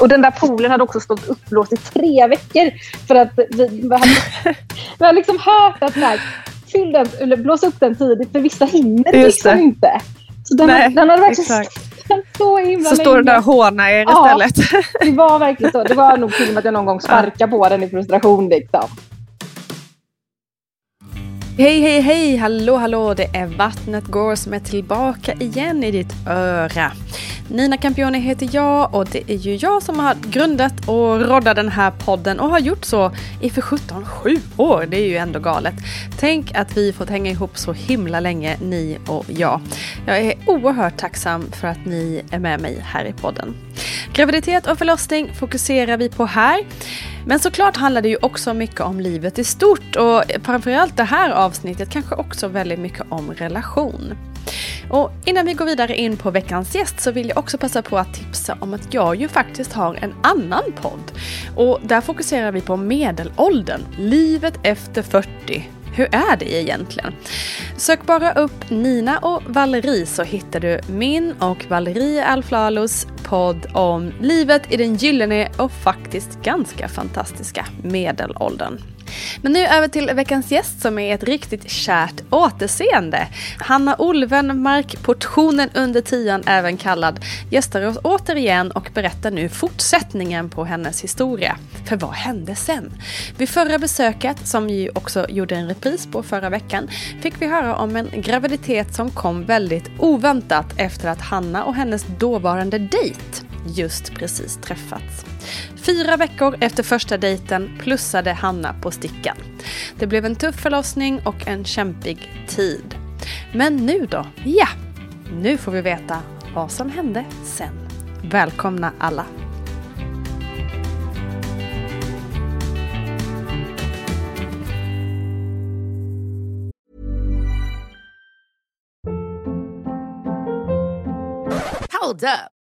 Och den där poolen hade också stått upplåst i tre veckor. För att vi, vi, hade, vi hade liksom hört att nej, fyll den, eller blås upp den tidigt för vissa hinner liksom inte. Så den, nej, den hade verkligen så himla Så står den där och hånar er ja, istället. det var verkligen så. Det var nog till och med att jag någon gång sparkade på den i frustration. Liksom. Hej, hej, hej! Hallå, hallå! Det är Vattnet går som är tillbaka igen i ditt öra. Nina Campioni heter jag och det är ju jag som har grundat och roddat den här podden och har gjort så i för 17 sju år. Det är ju ändå galet. Tänk att vi fått hänga ihop så himla länge, ni och jag. Jag är oerhört tacksam för att ni är med mig här i podden. Graviditet och förlossning fokuserar vi på här. Men såklart handlar det ju också mycket om livet i stort och framförallt det här avsnittet kanske också väldigt mycket om relation. Och innan vi går vidare in på veckans gäst så vill jag också passa på att tipsa om att jag ju faktiskt har en annan podd. Och där fokuserar vi på medelåldern, livet efter 40. Hur är det egentligen? Sök bara upp Nina och Valerie så hittar du min och Valerie Alflalos podd om livet i den gyllene och faktiskt ganska fantastiska medelåldern. Men nu över till veckans gäst som är ett riktigt kärt återseende. Hanna Olvenmark, portionen under tian även kallad, gästar oss återigen och berättar nu fortsättningen på hennes historia. För vad hände sen? Vid förra besöket, som ju också gjorde en repris på förra veckan, fick vi höra om en graviditet som kom väldigt oväntat efter att Hanna och hennes dåvarande dejt just precis träffats. Fyra veckor efter första dejten plussade Hanna på stickan. Det blev en tuff förlossning och en kämpig tid. Men nu då? Ja, nu får vi veta vad som hände sen. Välkomna alla! Hold up.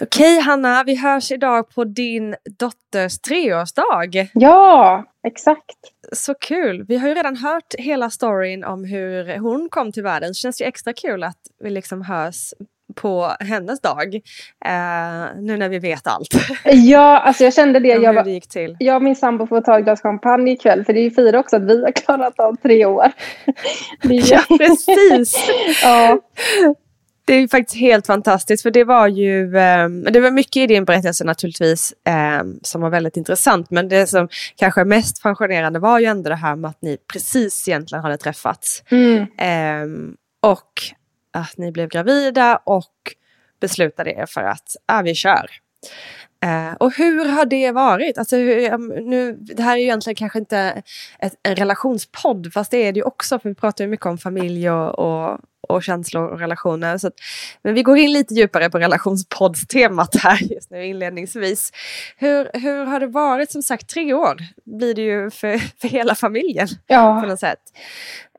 Okej Hanna, vi hörs idag på din dotters treårsdag. Ja, exakt. Så kul. Vi har ju redan hört hela storyn om hur hon kom till världen. Så känns det extra kul att vi liksom hörs på hennes dag. Eh, nu när vi vet allt. Ja, alltså jag kände det. Jag, det gick till. jag och min sambo får ta ett glas champagne ikväll. För det är ju fira också att vi har klarat av tre år. Det ju- Ja, precis. ja. Det är faktiskt helt fantastiskt för det var ju, eh, det var mycket i din berättelse naturligtvis eh, som var väldigt intressant men det som kanske är mest fascinerande var ju ändå det här med att ni precis egentligen hade träffats. Mm. Eh, och att ni blev gravida och beslutade er för att ah, vi kör. Eh, och hur har det varit? Alltså, hur, nu, det här är ju egentligen kanske inte ett, en relationspodd, fast det är det ju också, för vi pratar ju mycket om familj och, och, och känslor och relationer. Så att, men vi går in lite djupare på relationspoddstemat här just nu inledningsvis. Hur, hur har det varit? Som sagt, tre år blir det ju för, för hela familjen Ja. på något sätt.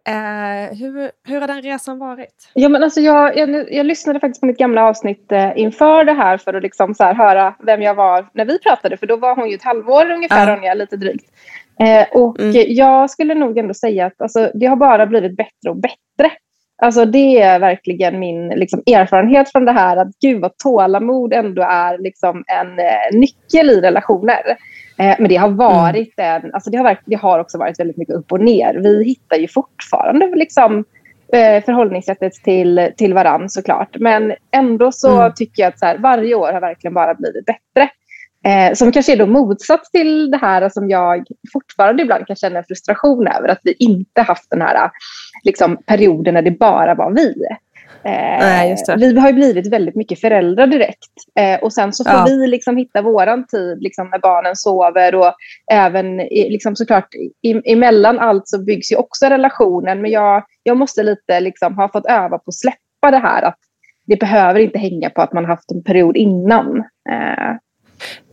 Eh, hur, hur har den resan varit? Ja, men alltså jag, jag, jag lyssnade faktiskt på mitt gamla avsnitt eh, inför det här för att liksom så här höra vem jag var när vi pratade. För då var hon ju ett halvår ungefär, Ja. Ronja, lite drygt. Eh, och Mm. jag skulle nog ändå säga att alltså, det har bara blivit bättre och bättre. Alltså det är verkligen min liksom, erfarenhet från det här att gud vad tålamod ändå är liksom, en eh, nyckel i relationer. Eh, men det har varit en, alltså det har, det har också varit väldigt mycket upp och ner. Vi hittar ju fortfarande liksom, eh, förhållningssättet till, till varann såklart. Men ändå så Mm. tycker jag att så här, varje år har verkligen bara blivit bättre. Eh, som kanske är då motsats till det här som jag fortfarande ibland kan känna frustration över. Att vi inte haft den här liksom, perioden när det bara var vi. Eh, Nej. Vi har ju blivit väldigt mycket föräldrar direkt. Eh, och sen så får Ja. vi liksom hitta våran tid liksom, när barnen sover. Och även i, liksom, såklart i, emellan allt så byggs ju också relationen. Men jag, jag måste lite liksom, ha fått öva på att släppa det här. Att det behöver inte hänga på att man haft en period innan. Eh,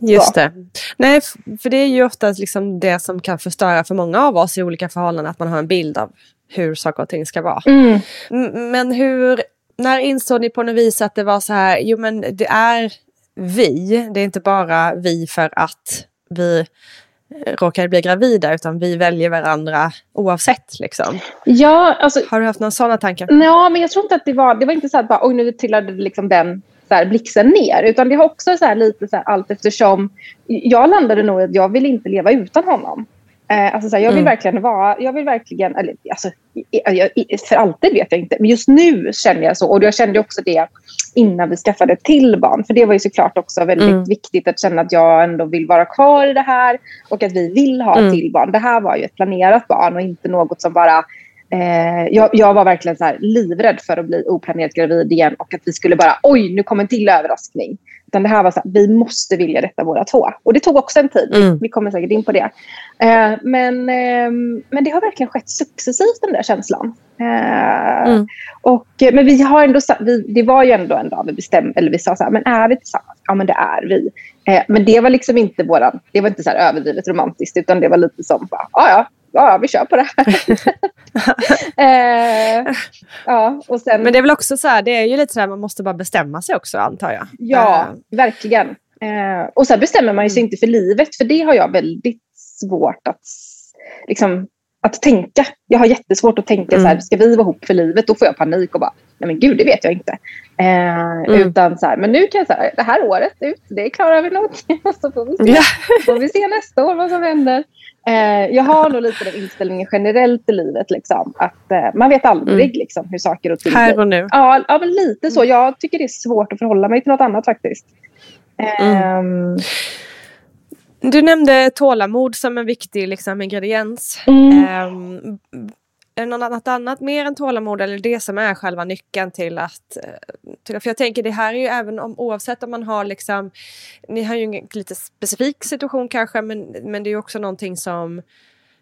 Just det. Nej, för det är ju ofta liksom det som kan förstöra för många av oss i olika förhållanden, att man har en bild av hur saker och ting ska vara. mm. Men hur, när insåg ni på något vis att det var så här, jo men det är vi, det är inte bara vi för att vi råkar bli gravida, utan vi väljer varandra oavsett liksom. Ja, alltså Har du haft några sådana tankar? Ja, men jag tror inte att det var, det var inte så att bara, oj nu trillade liksom den så här, blixten ner. Utan det har också så här, lite så här, allt eftersom. Jag landade nog i att jag vill inte leva utan honom. Eh, alltså, så jag vill Mm. verkligen vara, jag vill verkligen, eller, alltså, för alltid vet jag inte. Men just nu känner jag så. Och jag kände också det innan vi skaffade ett till barn. För det var ju såklart också väldigt Mm. viktigt att känna att jag ändå vill vara kvar i det här. Och att vi vill ha Mm. ett till barn. Det här var ju ett planerat barn och inte något som bara Eh, jag, jag var verkligen så här livrädd för att bli oplanerat gravid igen och att vi skulle bara oj, nu kommer en till överraskning. Utan det här var så här, vi måste vilja detta båda två. Och det tog också en tid. Mm. Vi kommer säkert in på det. Eh, men, ehm, men det har verkligen skett successivt den där känslan. Eh, Mm. och, eh, men vi har ändå, vi, det var ju ändå en dag vi bestämde, eller vi sa så här, men är vi tillsammans? Ja men det är vi. Eh, men det var liksom inte våran, det var inte så överdrivet romantiskt utan det var lite som, bara, ja ja, ja vi kör på det här. eh, ja, och sen, Men det är väl också så här, det är ju lite så här, man måste bara bestämma sig också antar jag. Ja, Eh, verkligen. Eh, och sen bestämmer man ju sig inte för livet, för det har jag väldigt svårt att, liksom, att tänka. Jag har jättesvårt att tänka så här, Mm. ska vi vara ihop för livet? Då får jag panik och bara, nej men gud, det vet jag inte. Eh, Utan så här, men nu kan jag säga, det här året ut, det klarar vi nog. Så får vi se, Ja. får vi se nästa år vad som händer. Eh, jag har nog lite den inställningen generellt i livet, liksom, att eh, man vet aldrig Mm. liksom, hur saker och ting Här och nu. Ja, ja men lite så. Jag tycker det är svårt att förhålla mig till något annat faktiskt. Mm. Ehm, Du nämnde tålamod som en viktig liksom, ingrediens. mm. Är det något annat, mer än tålamod eller det som är själva nyckeln till att... eh, Till, för jag tänker det här är ju även om oavsett om man har liksom... Ni har ju en lite specifik situation kanske men, men det är ju också någonting som...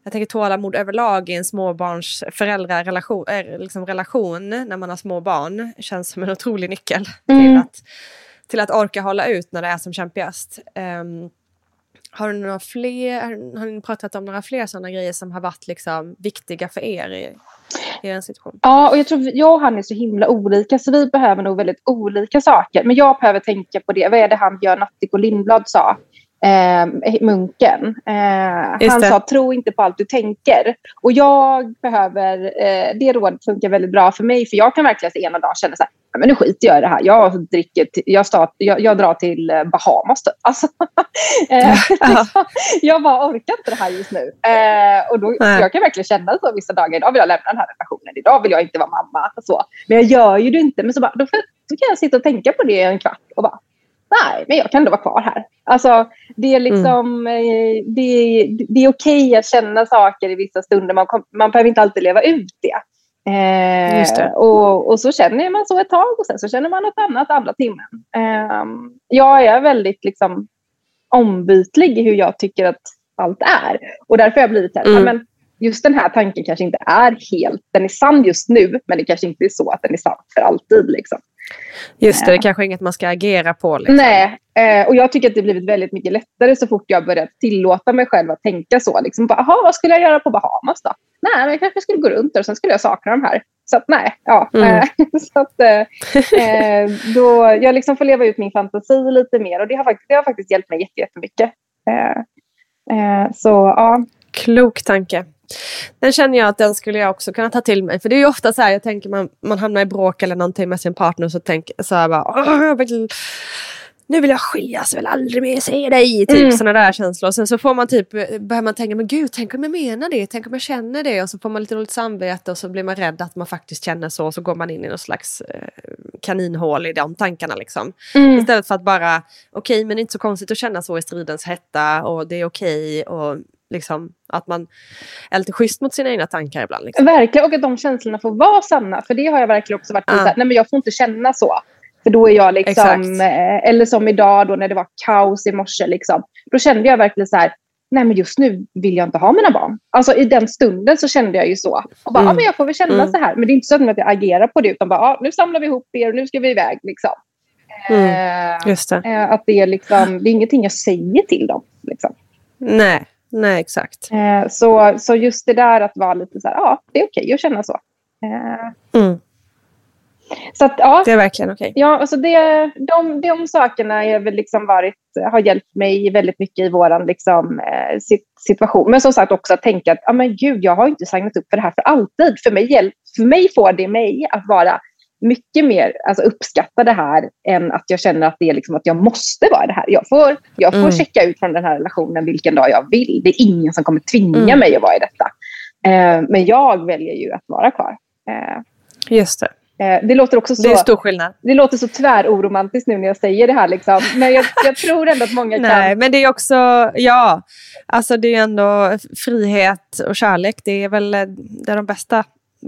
Jag tänker tålamod överlag i en småbarns föräldrarelation eh, liksom relation när man har små barn känns som en otrolig nyckel till, Mm. att, till att orka hålla ut när det är som kämpigast. Ehm, har, du några fler, har ni pratat om några fler sådana grejer som har varit liksom viktiga för er i, i en situation? Ja, och jag tror jag och han är så himla olika så vi behöver nog väldigt olika saker. Men jag behöver tänka på det. Vad är det han Björn Natthik och Lindblad sa? Eh, munken. Eh, han sa, tro inte på allt du tänker. Och jag behöver, eh, det rådet funkar väldigt bra för mig, för jag kan verkligen ena dagen känna så här, men nu skiter jag i det här. Jag, dricker jag, start, jag, jag drar till eh, Bahamas. Typ. Alltså, eh, jag bara orkar inte det här just nu. Eh, och då, jag kan verkligen känna så vissa dagar. Idag vill jag lämna den här relationen. Idag vill jag inte vara mamma. Så. Men jag gör ju det inte. Men så, bara, då, då kan jag sitta och tänka på det i en kvart och bara, nej, men jag kan ändå vara kvar här. Alltså, det är liksom, mm. det, det är okej att känna saker i vissa stunder. Man, man behöver inte alltid leva ut det. Eh, och, och, så känner man så ett tag och sen så känner man något annat andra timmen. Eh, jag är väldigt liksom, ombytlig i hur jag tycker att allt är. Och därför har jag blivit här, mm. men just den här tanken kanske inte är helt, den är sann just nu, men det kanske inte är så att den är sann för alltid. Liksom. Just det, det är kanske inget man ska agera på. Liksom. Nej, eh, och jag tycker att det blivit väldigt mycket lättare så fort jag börjat tillåta mig själv att tänka så. Liksom, Jaha, vad skulle jag göra på Bahamas då? Nej, men jag kanske skulle gå runt där och sen skulle jag sakna de här. Så att nej, ja. Mm. Eh, så att, eh, eh, då, jag liksom får leva ut min fantasi lite mer och det har faktiskt, det har faktiskt hjälpt mig jättemycket. Eh, eh, så ja. Klok tanke. Den känner jag att den skulle jag också kunna ta till mig. För det är ju ofta så här, jag tänker man, man hamnar i bråk eller någonting med sin partner och så tänker så här bara, vill, nu vill jag skiljas, jag vill aldrig mer se dig. Typ mm. sådana där känslor. Och sen så får man typ, börjar man tänka, men gud, tänk om jag menar det, tänk om jag känner det. Och så får man lite dåligt samvete och så blir man rädd att man faktiskt känner så. Och så går man in i någon slags eh, kaninhål i de tankarna liksom. Mm. Istället för att bara, okej, okay, men det är inte så konstigt att känna så i stridens hetta och det är okej. Okay, och Liksom, att man är lite schysst mot sina egna tankar ibland. Liksom. Verkligen, och att de känslorna får vara sanna. För det har jag verkligen också varit ja. nej men jag får inte känna så. För då är jag liksom, eh, eller som idag då när det var kaos i morse, liksom, då kände jag verkligen så här, nej men just nu vill jag inte ha mina barn. Alltså i den stunden så kände jag ju så. Och bara, mm. ja, men jag får väl känna mm. så här. Men det är inte så att jag agerar på det, utan bara, ja, nu samlar vi ihop er och nu ska vi iväg. Liksom. Mm. Eh, det. Eh, att det är, liksom, det är ingenting jag säger till dem. Liksom. Nej, Nej, exakt. Eh, så, så just det där att vara lite så här, ja, det är okej okay att känna så. Eh, mm. Så att, ja, det är verkligen okej. Okay. Ja, alltså det, de, de sakerna är väl liksom varit, har hjälpt mig väldigt mycket i vår liksom, eh, situation. Men som sagt också att tänka att ah, men gud, jag har inte signat upp för det här för alltid. För mig, för mig får det mig att vara mycket mer alltså, uppskatta det här än att jag känner att det är liksom att jag måste vara det här. Jag får, jag får mm. checka ut från den här relationen vilken dag jag vill. Det är ingen som kommer tvinga mm. mig att vara i detta. Eh, men jag väljer ju att vara kvar. Eh, Just det. Eh, det låter också så, det är stor skillnad. Det låter så tväroromantiskt nu när jag säger det här. Liksom. Men jag, jag tror ändå att många kan... Nej, men det är också, ja, alltså det är ändå frihet och kärlek. Det är väl det är de bästa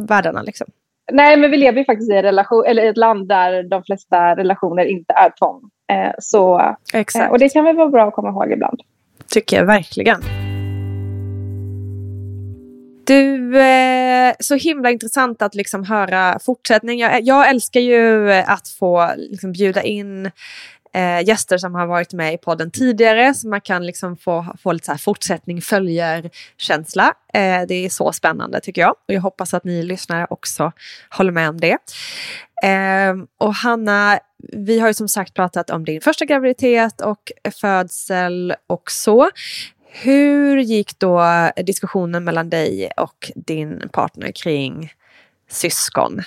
världarna. Liksom. Nej, men vi lever ju faktiskt i, relation, eller ett land där de flesta relationer inte är tvång. Eh, så, Exakt. Eh, och det kan väl vara bra att komma ihåg ibland. Tycker jag verkligen. Du, eh, så himla intressant att liksom höra fortsättning. Jag, jag älskar ju att få liksom bjuda in eh, gäster som har varit med i podden tidigare så man kan liksom få, få lite så här fortsättning, följer-känsla. Eh, det är så spännande tycker jag och jag hoppas att ni lyssnare också håller med om det. Eh, och Hanna, vi har ju som sagt pratat om din första graviditet och födsel och så. Hur gick då diskussionen mellan dig och din partner kring syskon?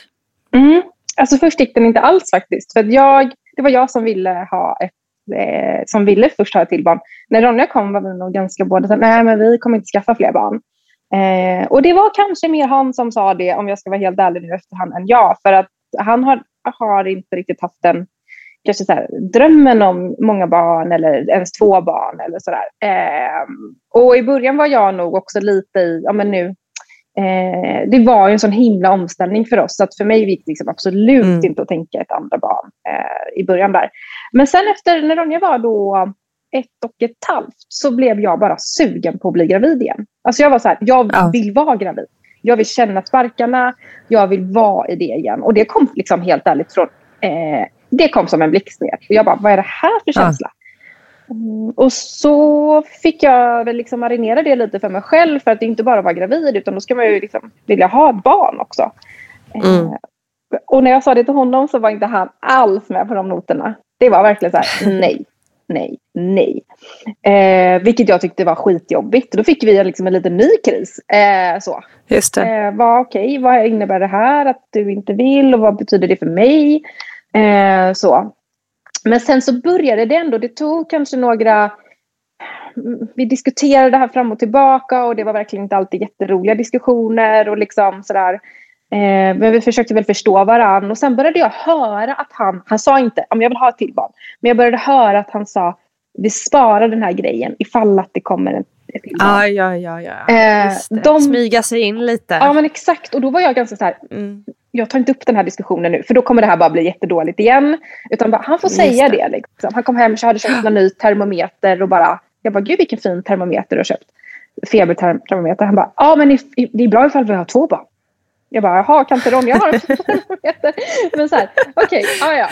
Mm. Alltså först gick den inte alls faktiskt. För jag det var jag som ville ha ett eh, som ville först ha ett till barn. När Ronja kom var vi nog ganska båda nej men vi kommer inte skaffa fler barn. Eh, och det var kanske mer han som sa det, om jag ska vara helt ärlig nu efterhand, än jag. För att han har, har inte riktigt haft den kanske så här, drömmen om många barn eller ens två barn eller sådär. Eh, och i början var jag nog också lite i, ja men nu Eh, det var en sån himla omställning för oss. Så att för mig gick det liksom absolut mm. inte att tänka ett andra barn eh, i början där. Men sen efter, när Ronja var då ett och ett halvt, så blev jag bara sugen på att bli gravid igen. Alltså jag var så här, jag ja. vill vara gravid. Jag vill känna sparkarna, jag vill vara i det igen. Och det kom liksom helt ärligt från, eh, det kom som en blixt ner. Och jag bara, vad är det här för känsla? Mm, och så fick jag väl liksom marinera det lite för mig själv för att inte bara vara gravid utan då ska man ju liksom vilja ha ett barn också. Mm. Eh, och när jag sa det till honom så var inte han alls med på de noterna. Det var verkligen så här, nej. nej, nej. Eh, vilket jag tyckte var skitjobbigt. Då fick vi liksom en liten ny kris. Eh, så. Just det. Eh, vad, okay, vad innebär det här att du inte vill och vad betyder det för mig? Eh, så. Men sen så började det ändå, det tog kanske några vi diskuterade det här fram och tillbaka och det var verkligen inte alltid jätteroliga diskussioner och liksom sådär. Eh, men vi försökte väl förstå varandra och sen började jag höra att han, han sa inte om jag vill ha ett till barn, men jag började höra att han sa vi sparar den här grejen ifall att det kommer en. Ja, ja, ja. ja. Eh, de- Smyga sig in lite. Ja men exakt och då var jag ganska så här, Mm. Jag tar inte upp den här diskussionen nu för då kommer det här bara bli jättedåligt igen. Utan bara, han får säga det. det. liksom. Han kom hem och hade köpt en ny termometer och bara, jag bara, gud vilken fin termometer du har köpt. Febertermometer. Han bara, ja men det är bra ifall vi har två barn. Jag bara, jaha kan inte Ronja ha en termometer? Men så här, okej, ja ja.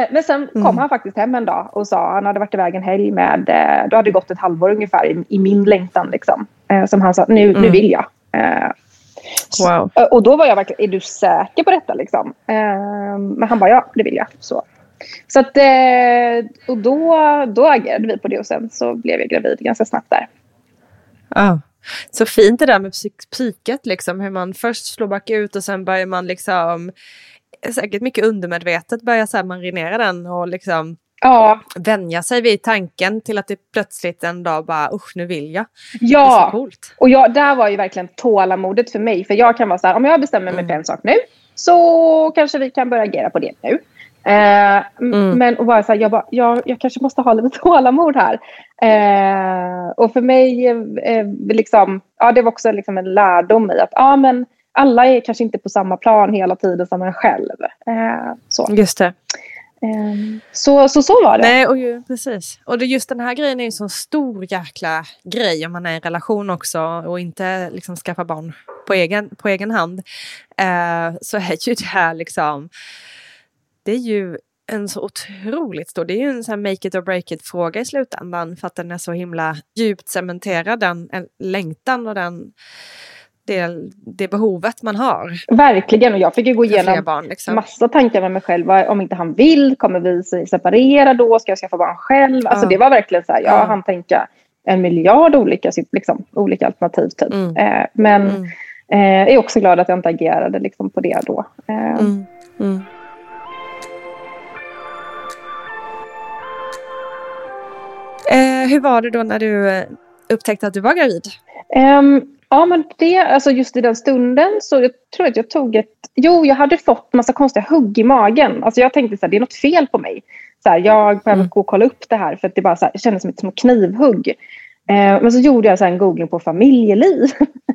Eh, Men sen kom Mm. han faktiskt hem en dag och sa, han hade varit iväg en helg med, eh, då hade det gått ett halvår ungefär i, i min längtan liksom. Eh, Som han sa, nu, nu Mm. vill jag. Wow. Och då var jag verkligen, är du säker på detta liksom? Eh, men han bara, ja det vill jag. Så, så att, eh, och då, då agerade vi på det och sen så blev jag gravid ganska snabbt där. Ja. Så fint det där med psyk- psyket, liksom, hur man först slår bakut och sen börjar man liksom, säkert mycket undermedvetet börja så här marinera den och liksom Ja, vänja sig vid tanken till att det plötsligt en dag bara usch nu vill jag. Ja. och jag, där var ju verkligen tålamodet för mig. För jag kan vara så här, om jag bestämmer mig Mm. för en sak nu så kanske vi kan börja agera på det nu. Eh, Mm. Men och bara så här, jag, bara, jag, jag kanske måste ha lite tålamod här. Eh, och för mig, eh, liksom, ja, det var också liksom en lärdom i att ja, men alla är kanske inte på samma plan hela tiden som en själv. Eh, så. Just det. Ehm, så, så så var det. Nej, och ju, precis. Och det, just den här grejen är ju en sån stor jäkla grej om man är i en relation också och inte liksom skaffar barn på egen, på egen hand. Eh, så är ju det här liksom, det är ju en så otroligt stor, det är ju en sån här make it or break it fråga i slutändan för att den är så himla djupt cementerad, den längtan och den, det, det behovet man har Verkligen. Och jag fick ju gå igenom barn. Liksom. massa tankar med mig själv. Om inte han vill, kommer vi se- separera då? Ska jag skaffa barn själv? Alltså Ja. det var verkligen så här, jag Ja. hann tänka en miljard olika, liksom, olika alternativ. Typ. Mm. Eh, men Mm. eh, är också glad att jag inte agerade liksom, på det då. Eh, Mm. Mm. Eh, hur var det då när du eh, upptäckte att du var gravid? Ehm, ja, men det, alltså just i den stunden så jag tror att jag tog ett... Jo, jag hade fått massa konstiga hugg i magen. Alltså jag tänkte så här, det är något fel på mig. Så här, jag behöver Mm. gå och kolla upp det här för att det bara så här, kändes som ett små knivhugg. Eh, men så gjorde jag så en googling på familjeliv.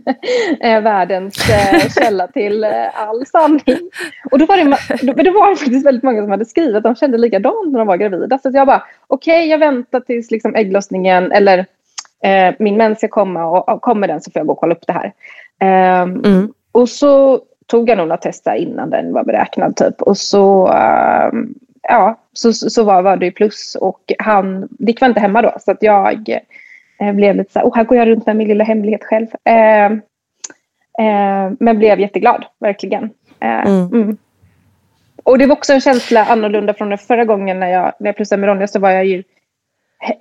eh, världens eh, källa till eh, all sanning. Och då var det, ma- då, men det var faktiskt väldigt många som hade skrivit att de kände likadant när de var gravida. Så att jag bara, okej jag väntar tills liksom ägglossningen eller eh, min mens ska komma och, och kommer den så får jag gå och kolla upp det här. Ehm, Mm. och så tog jag nog några tester innan den var beräknad typ. Och så, ehm, ja, så, så var, var det ju plus. Och han, Dick var inte hemma då. Så att jag eh, blev lite så här, oh, här går jag runt med min lilla hemlighet själv. Ehm, eh, men blev jätteglad, verkligen. Eh, Mm. mm. Och det var också en känsla annorlunda från den förra gången när jag, när jag plussade med Ronja så var jag ju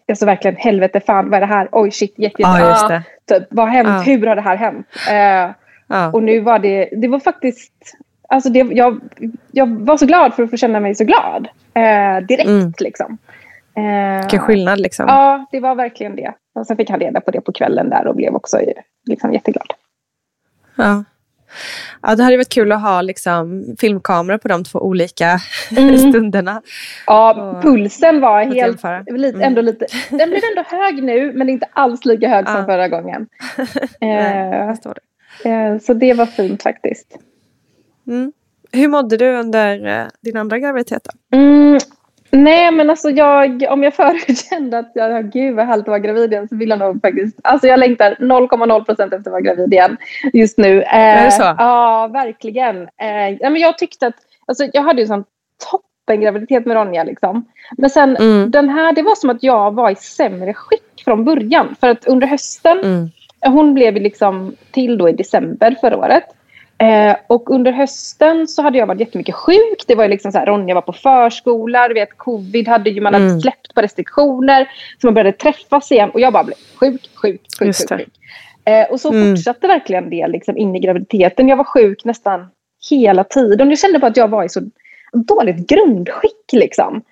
Alltså verkligen helvete fan vad är det här? Oj shit jätte, jätte, Ja, just ah, typ, vad har hänt? Ja. Hur har det här hänt? Eh, Ja. och nu var det, det var faktiskt, alltså det, jag, jag var så glad för att få känna mig så glad. Eh, direkt Mm. liksom. Eh, Vilken skillnad liksom. Ja, det var verkligen det. Och sen fick han reda på det på kvällen där och blev också liksom jätteglad. Ja. Ja, det hade varit kul att ha liksom, filmkameror på de två olika Mm. stunderna. Ja, Och- pulsen var helt, lite, Mm. ändå lite, den blev ändå hög nu men inte alls lika hög som Ja. förra gången. Nej, Eh, eh, så det var fint faktiskt. Mm. Hur mådde du under eh, din andra graviditet? Mm, nej men alltså jag, om jag förut kände att jag, gud vad härligt att vara gravid igen så vill jag nog faktiskt, alltså jag längtar 0,0 procent efter att vara gravid igen just nu. Eh, Är det så? Ja, verkligen. Eh, nej, men jag tyckte att, alltså jag hade ju sån toppen graviditet med Ronja liksom. Men sen Mm. den här, det var som att jag var i sämre skick från början. För att under hösten, Mm. hon blev liksom till då i december förra året. Eh, och under hösten så hade jag varit jättemycket sjuk. Det var ju liksom så här, Ronja var på förskola, du vet, covid hade ju man hade Mm. släppt på restriktioner. Så man började träffas igen och jag bara blev sjuk, sjuk, sjuk, sjuk. sjuk. Eh, och så Mm. fortsatte verkligen det liksom in i graviditeten. Jag var sjuk nästan hela tiden. Jag kände bara att jag var i så dåligt grundskick liksom.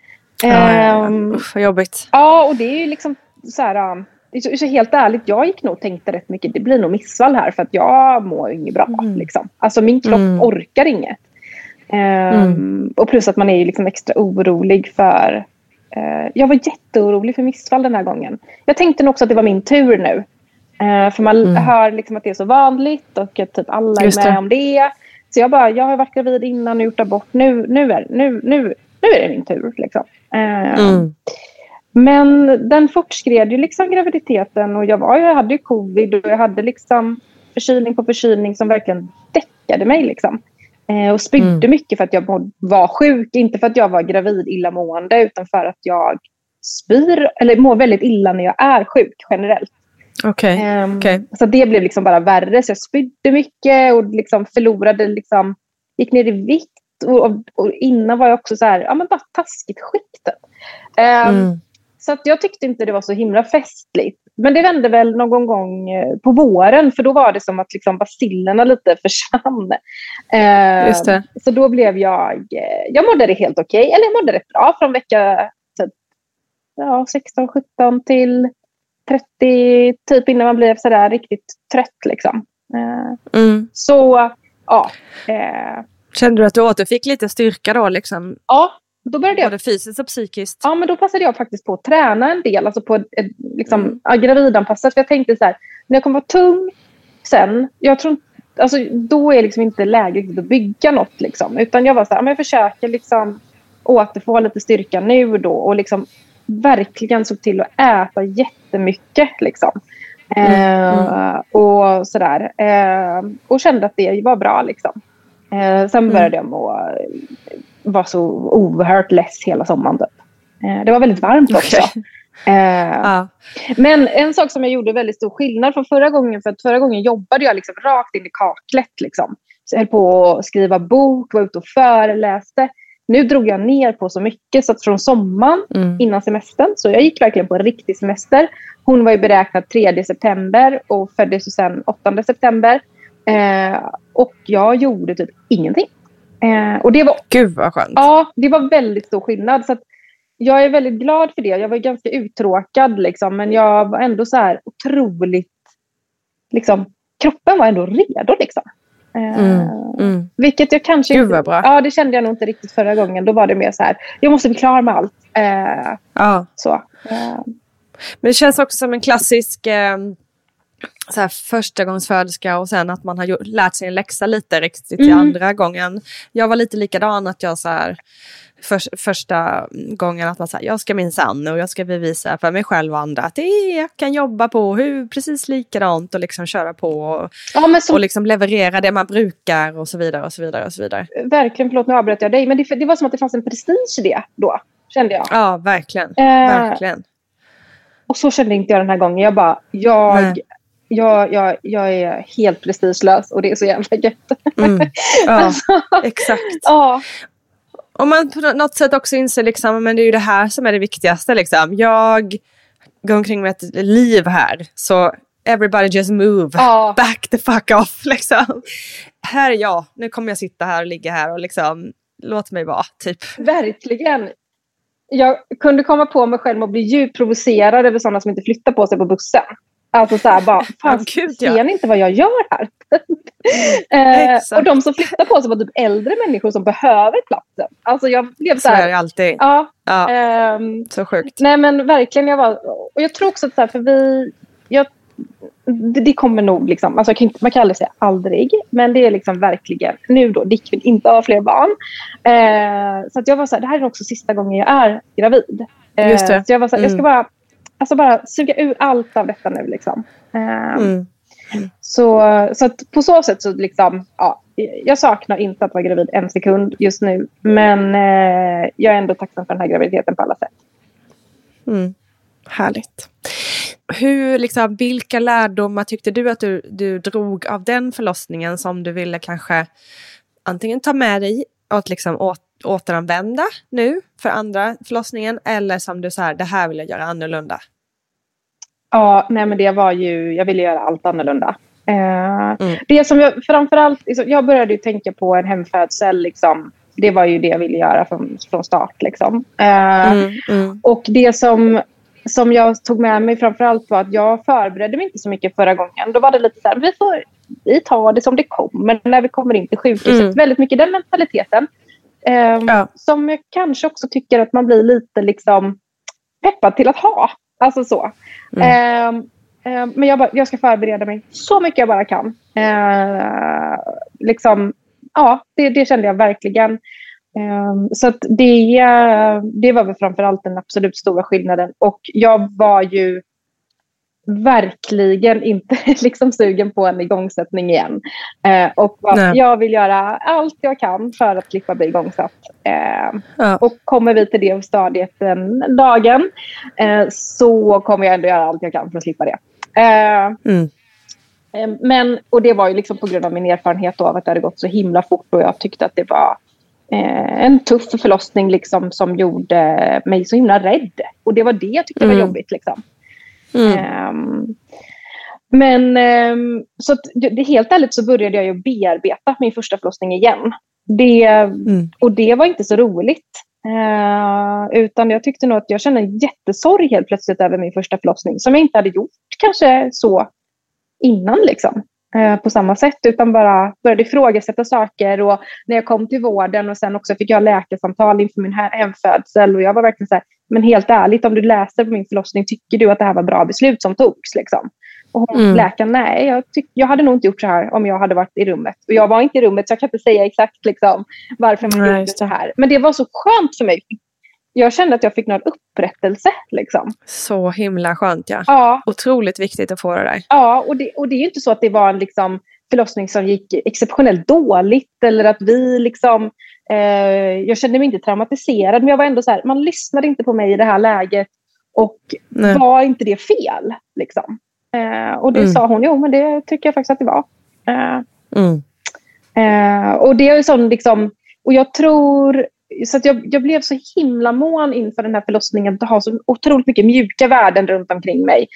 Ja, ja, ja. Ehm, Usch, vad jobbigt. Ja, och det är ju liksom så här... Så, så helt ärligt, jag gick nog och tänkte rätt mycket, det blir nog missfall här för att jag mår inget bra. Liksom. Alltså min kropp Mm. orkar inget. Ehm, Och plus att man är liksom extra orolig för... eh, jag var jätteorolig för missfall den här gången. Jag tänkte nog också att det var min tur nu. Eh, för man hör liksom att det är så vanligt och att typ alla är Mm. Med om det. Så jag bara, jag har varit gravid innan och gjort abort. Nu, nu, är, nu, nu, nu är det min tur. Liksom. Ehm, Mm. Men den fortskred ju liksom graviditeten och jag, var, jag hade ju covid och jag hade liksom förkylning på förkylning som verkligen däckade mig. Liksom. Eh, och spydde Mm. mycket för att jag var sjuk. Inte för att jag var gravid illamående utan för att jag spyr eller mår väldigt illa när jag är sjuk generellt. Okej. Ehm, okej. Så det blev liksom bara värre. Så jag spydde mycket och liksom förlorade, liksom, gick ner i vikt. Och, och, och innan var jag också så här, ja men bara taskigt skick. typ. Ehm, Mm. Så jag tyckte inte det var så himla festligt. Men det vände väl någon gång eh, på våren för då var det som att liksom basillerna lite försvann. Eh. Så då blev jag, eh, jag mådde det helt okej, eller jag mådde rätt bra från vecka typ, ja, 16, 17 till 30, typ innan man blev sådär riktigt trött liksom. Eh, Mm. så ja, eh, Kände du att du återfick lite styrka då? Liksom, ja, då började jag både fysiskt och psykiskt? Ja, men då passade jag faktiskt på att träna en del, alltså på ett, liksom, Mm. ja, gravidanpassat. För jag tänkte så här, när jag kommer vara tung sen, jag tror, alltså, då är liksom inte läge riktigt att bygga något. Liksom. Utan jag var så här, men jag försöker liksom återfå lite styrka nu då och liksom verkligen såg till att äta jättemycket. Liksom. Eh, och sådär. Eh, och kände att det var bra. Liksom. Eh, sen började jag må, vara så oerhört less hela sommaren. Typ. Eh, det var väldigt varmt också. Okej. Eh, Ja. men en sak som jag gjorde väldigt stor skillnad från förra gången, för att förra gången jobbade jag liksom rakt in i kaklet. Liksom. Så jag höll på att skriva bok, var ute och föreläste. Nu drog jag ner på så mycket så att från sommaren Mm. innan semestern, så jag gick verkligen på en riktig semester. Hon var ju beräknad 3 september och föddes sen 8 september. Eh, och jag gjorde typ ingenting. Eh, och det var Gud vad skönt. Ja, det var väldigt stor skillnad. Så jag är väldigt glad för det. Jag var ganska uttråkad, liksom, men jag var ändå så här otroligt... Liksom, kroppen var ändå redo. Liksom. Eh, Mm. Mm. Vilket jag kanske Gud, vad bra. Ja, det kände jag nog inte riktigt förra gången. Då var det mer så här, jag måste bli klar med allt. Eh, Ja. så. Men det känns också som en klassisk eh, så här, förstagångsföderska och sen att man har gjort, lärt sig en läxa lite riktigt Mm. andra gången. Jag var lite likadan att jag så här, för, första gången att man säger jag ska minsann och jag ska bevisa för mig själv och andra att det är, jag kan jobba på hur, precis likadant och liksom köra på och, ja, så, och liksom leverera det man brukar och så vidare och så vidare och så vidare. verkligen, förlåt nu avbröt jag dig. Men det, det var som att det fanns en prestige i det då, kände jag. Ja, verkligen. Eh, verkligen. Och så kände inte jag den här gången. Jag bara, jag, Nej. Jag, jag, jag är helt prestigelös och det är så jävla gött. Mm. Ja, Alltså, exakt. ja, Om man på något sätt också inser liksom, men det är ju det här som är det viktigaste. Liksom. Jag går omkring med ett liv här, så everybody just move. Ja. Back the fuck off. Liksom. Här är jag, nu kommer jag sitta här och ligga här och liksom, låt mig vara. Typ. verkligen. Jag kunde komma på mig själv att bli djupt provocerad över sådana som inte flyttar på sig på bussen. Alltså så här bara, fan, gud, ja. ser ni inte vad jag gör här? eh, Exakt. och de som flyttar på sig var typ äldre människor som behöver platsen. Alltså jag blev så Så är här, det alltid. ja, Ja, ehm, så sjukt. Nej men verkligen, jag var, och jag tror också att så här, för vi, jag, det, det kommer nog liksom, alltså kan man kan aldrig säga aldrig, men det är liksom verkligen, nu då, Dick vill inte ha fler barn. Eh, så att jag var så här, det här är också sista gången jag är gravid. Eh, Just det. Så jag var så här, jag ska Mm. bara, alltså bara suga ur allt av detta nu liksom. Eh, Mm. så, så att på så sätt så liksom, ja, jag saknar inte att vara gravid en sekund just nu. Men eh, jag är ändå tacksam för den här graviditeten på alla sätt. Mm. Härligt. hur, liksom, vilka lärdomar tyckte du att du, du drog av den förlossningen som du ville kanske antingen ta med dig och liksom åt, återanvända nu för andra förlossningen eller som du här, det här vill jag göra annorlunda? Ja, nej men det var ju, jag ville göra allt annorlunda. Eh, mm. Det som jag framförallt, liksom, jag började ju tänka på en hemfödsel liksom, det var ju det jag ville göra från, från start. Liksom. Eh, mm, mm. Och det som, som jag tog med mig framförallt var att jag förberedde mig inte så mycket förra gången. Då var det lite så här, vi, får, vi tar det som det kommer när vi kommer in till sjukhuset. Mm. Väldigt mycket den mentaliteten. Eh, ja. Som jag kanske också tycker att man blir lite liksom peppad till att ha. Alltså så. Mm. Eh, men jag, bara, jag, ska förbereda mig så mycket jag bara kan. Eh, liksom, ja, det, det, kände jag verkligen. Um, så det, det var väl framförallt den absolut stora skillnaden. Och jag var ju verkligen inte liksom sugen på en igångsättning igen. Uh, och vad, jag vill göra allt jag kan för att slippa bli igångsatt. Uh, ja. Och kommer vi till det stadiet den dagen uh, så kommer jag ändå göra allt jag kan för att slippa det. Mm. Ehm, men, och det var ju liksom på grund av min erfarenhet av att det hade gått så himla fort och jag tyckte att det var eh, en tuff förlossning liksom, som gjorde mig så himla rädd. Och det var det jag tyckte mm. var jobbigt. Liksom. Mm. Um, men um, så att, det, helt ärligt så började jag ju bearbeta min första förlossning igen. Det, mm. Och det var inte så roligt. Uh, utan jag tyckte nog att jag kände en jättesorg helt plötsligt över min första förlossning som jag inte hade gjort kanske så innan liksom, eh, på samma sätt, utan bara började ifrågasätta saker. Och när jag kom till vården och sen också fick jag läkarsamtal inför min hemfödsel och jag var verkligen så här, men helt ärligt, om du läser på min förlossning, tycker du att det här var bra beslut som togs? Liksom? Och hon, mm. läkaren, nej, jag, tyck, jag hade nog inte gjort så här om jag hade varit i rummet. Och jag var inte i rummet, så jag kan inte säga exakt liksom, varför man nej, gjorde så här. Men det var så skönt för mig, jag kände att jag fick någon upprättelse. Liksom. Så himla skönt ja. ja. Otroligt viktigt att få det där. Ja, och det, och det är inte så att det var en liksom, förlossning som gick exceptionellt dåligt eller att vi liksom... Eh, jag kände mig inte traumatiserad men jag var ändå så här, man lyssnade inte på mig i det här läget och Nej. var inte det fel? Liksom. Eh, och det mm. sa hon, jo men det tycker jag faktiskt att det var. Eh, mm. Och det är sån liksom, och jag tror så jag, jag, blev så himla mån inför den här förlossningen att ha så otroligt mycket mjuka värden runt omkring mig.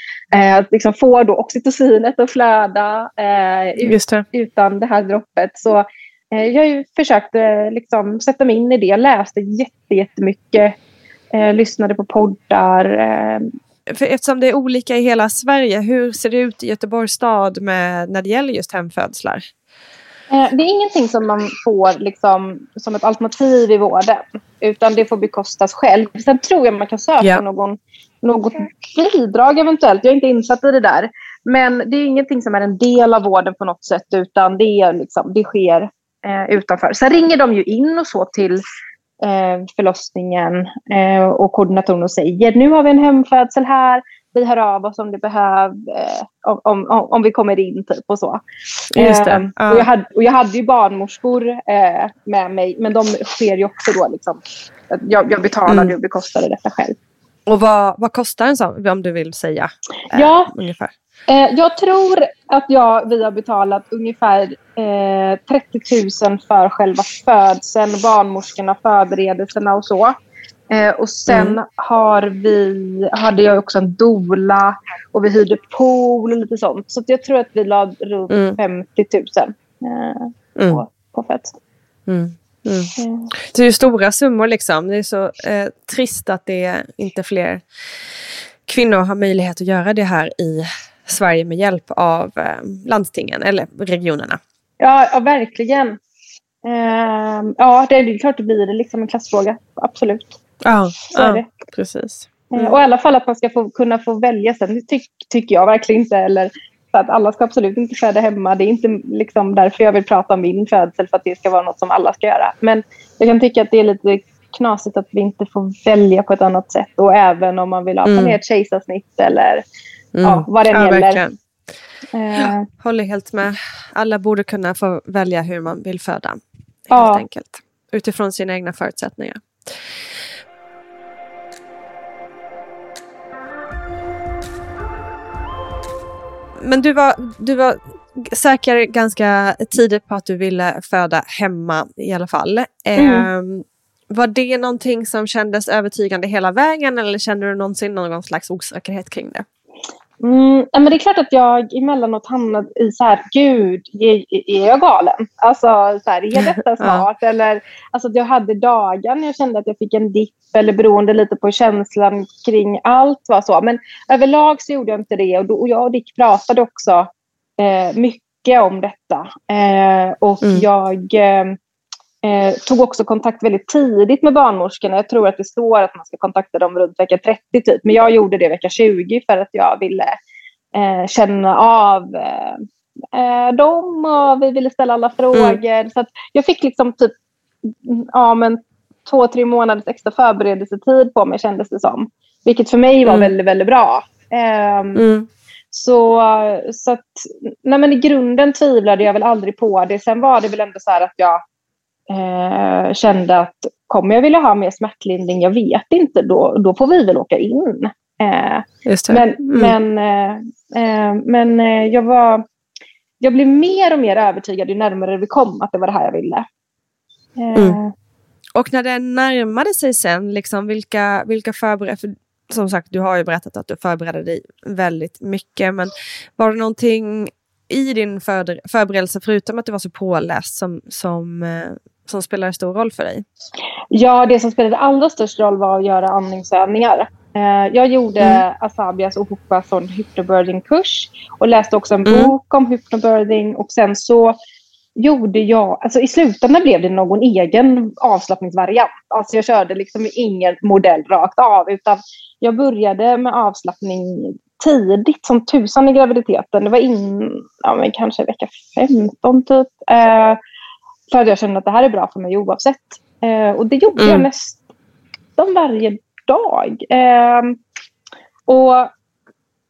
Att liksom få då oxytocinet att flöda eh, ut, det. utan det här droppet. Så jag har ju försökt eh, liksom, sätta mig in i det, läste jätte, jättemycket, eh, lyssnade på poddar. Eh. För eftersom det är olika i hela Sverige, hur ser det ut i Göteborgs stad med, när det gäller just hemfödslar? Eh, det är ingenting som man får liksom, som ett alternativ i vården. Utan det får bekostas själv. Sen tror jag man kan söka yeah. någon, något bidrag eventuellt. Jag är inte insatt i det där. Men det är ingenting som är en del av vården på något sätt. Utan det, är liksom, det sker eh, utanför. Sen ringer de ju in och så till eh, förlossningen eh, och koordinatorn och säger nu har vi en hemfödsel här vi hör av oss om det behövs, eh, om, om, om vi kommer in typ och så. Just det. Eh, och, jag hade, och jag hade ju barnmorskor eh, med mig, men de sker ju också då liksom. Jag, jag betalade mm. och bekostade detta själv. Och vad, vad kostar en sån, om du vill säga? Eh, ja, ungefär. Jag tror att jag, vi har betalat ungefär eh, 30 000 för själva födseln, barnmorskorna, förberedelserna och så. Eh, och sen mm. har vi, hade jag också en dola och vi hyrde pool och lite sånt. Så jag tror att vi la runt mm. 50 000 eh, mm. på, på fett. Mm. Mm. Det är ju stora summor liksom. Det är så eh, trist att det inte fler kvinnor har möjlighet att göra det här i Sverige med hjälp av eh, landstingen eller regionerna. Ja, ja verkligen. Eh, ja, det är klart det blir liksom en klassfråga. Absolut. Ja, ja precis. Mm. Och i alla fall att man ska få, kunna få välja sen, tycker jag verkligen inte. Eller, så att alla ska absolut inte föda hemma. Det är inte liksom därför jag vill prata om min födsel, för att det ska vara något som alla ska göra. Men jag kan tycka att det är lite knasigt att vi inte får välja på ett annat sätt. Och även om man vill ha mm. ett kejsarsnitt eller mm. ja, vad det ja, gäller. Uh, håller helt med. Alla borde kunna få välja hur man vill föda. Helt ja. enkelt. Utifrån sina egna förutsättningar. men du var, du var säker ganska tidigt på att du ville föda hemma i alla fall. Mm. Eh, var det någonting som kändes övertygande hela vägen eller kände du någonsin någon slags osäkerhet kring det? Mm, men det är klart att jag emellanåt hamnade i så här, gud, är, är jag galen? Alltså, så här, är detta smart? ja. Eller, alltså, jag hade dagar när jag kände att jag fick en dipp eller beroende lite på känslan kring allt var så. Men överlag så gjorde jag inte det och, då, och jag och Dick pratade också eh, mycket om detta. Eh, och mm. jag eh, Eh, tog också kontakt väldigt tidigt med barnmorskorna. Jag tror att det står att man ska kontakta dem runt vecka 30 typ. Men jag gjorde det vecka 20 för att jag ville eh, känna av eh, eh dem och vi ville ställa alla frågor. Mm. Så jag fick liksom typ ja, men två, tre månaders extra förberedelsetid på mig kändes det som. Vilket för mig var mm. väldigt, väldigt bra. Ehm, mm. Så, så att, nej men i grunden tvivlade jag väl aldrig på det. Sen var det väl ändå så här att jag eh, kände att kommer jag vilja ha mer smärtlindring? Jag vet inte, då, då får vi väl åka in. Eh, men mm. men, eh, eh men eh, jag, var, jag blev mer och mer övertygad ju närmare vi kom att det var det här jag ville. Mm. Och när det närmade sig sen, liksom, vilka, vilka förberedelser som sagt, du har ju berättat att du förberedde dig väldigt mycket, men var det någonting i din förberedelse, förutom att du var så påläst, som, som, som spelar stor roll för dig? Ja, det som spelade allra störst roll var att göra andningsövningar. Eh, jag gjorde mm. Asabias och Hopasson hypnobirthing-kurs och läste också en mm. bok om hypnobirthing och sen så gjorde jag, alltså i slutändan blev det någon egen avslappningsvariant. Alltså jag körde liksom ingen modell rakt av utan jag började med avslappning tidigt som tusan i graviditeten. Det var in, ja, men kanske vecka 15 typ. Eh, för att jag kände att det här är bra för mig oavsett. Eh, och det gjorde mm. jag nästan varje dag. Eh, och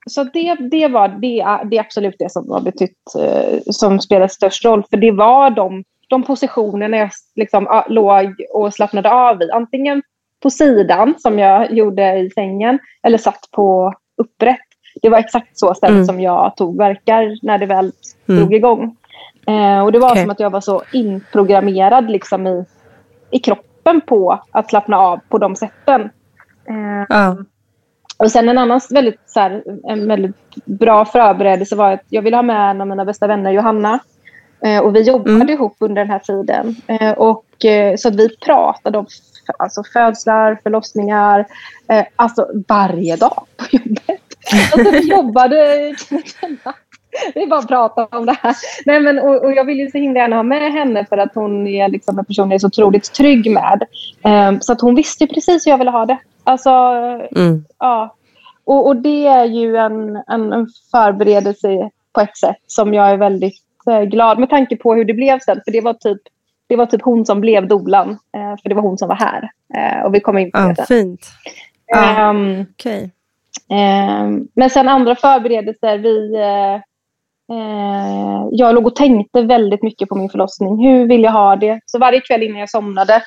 så det, det var det, det är absolut det som har betytt, eh, som spelade störst roll. För det var de, de positionerna jag liksom, låg och slappnade av i. Antingen på sidan som jag gjorde i sängen eller satt på upprätt. Det var exakt så stället mm. som jag tog verkar när det väl mm. drog igång. Eh, och det var okay. som att jag var så inprogrammerad liksom i, i kroppen på att slappna av på de sätten. Eh, uh. Och sen en annan väldigt, så här, en väldigt bra förberedelse var att jag ville ha med en av mina bästa vänner, Johanna. Eh, och vi jobbade mm. ihop under den här tiden. Eh, och, eh, så att vi pratade om alltså, födslar, förlossningar, eh, alltså varje dag på jobbet. Alltså, vi jobbade vi bara pratar om det här. Nej, men, och, och jag vill ju så himla gärna ha med henne för att hon är liksom en person jag är så otroligt trygg med. Um, så att hon visste precis hur jag ville ha det. Alltså, mm. ja. Och, och, det är ju en, en, en, förberedelse på ett sätt som jag är väldigt eh, glad med tanke på hur det blev sen. För det var typ, det var typ hon som blev dolan. Eh, för det var hon som var här. Eh, och vi kommer in på det. Ja, fint. Um, okay. um, men sen andra förberedelser. Vi, uh, Eh, jag låg och tänkte väldigt mycket på min förlossning. Hur vill jag ha det? Så varje kväll innan jag somnade,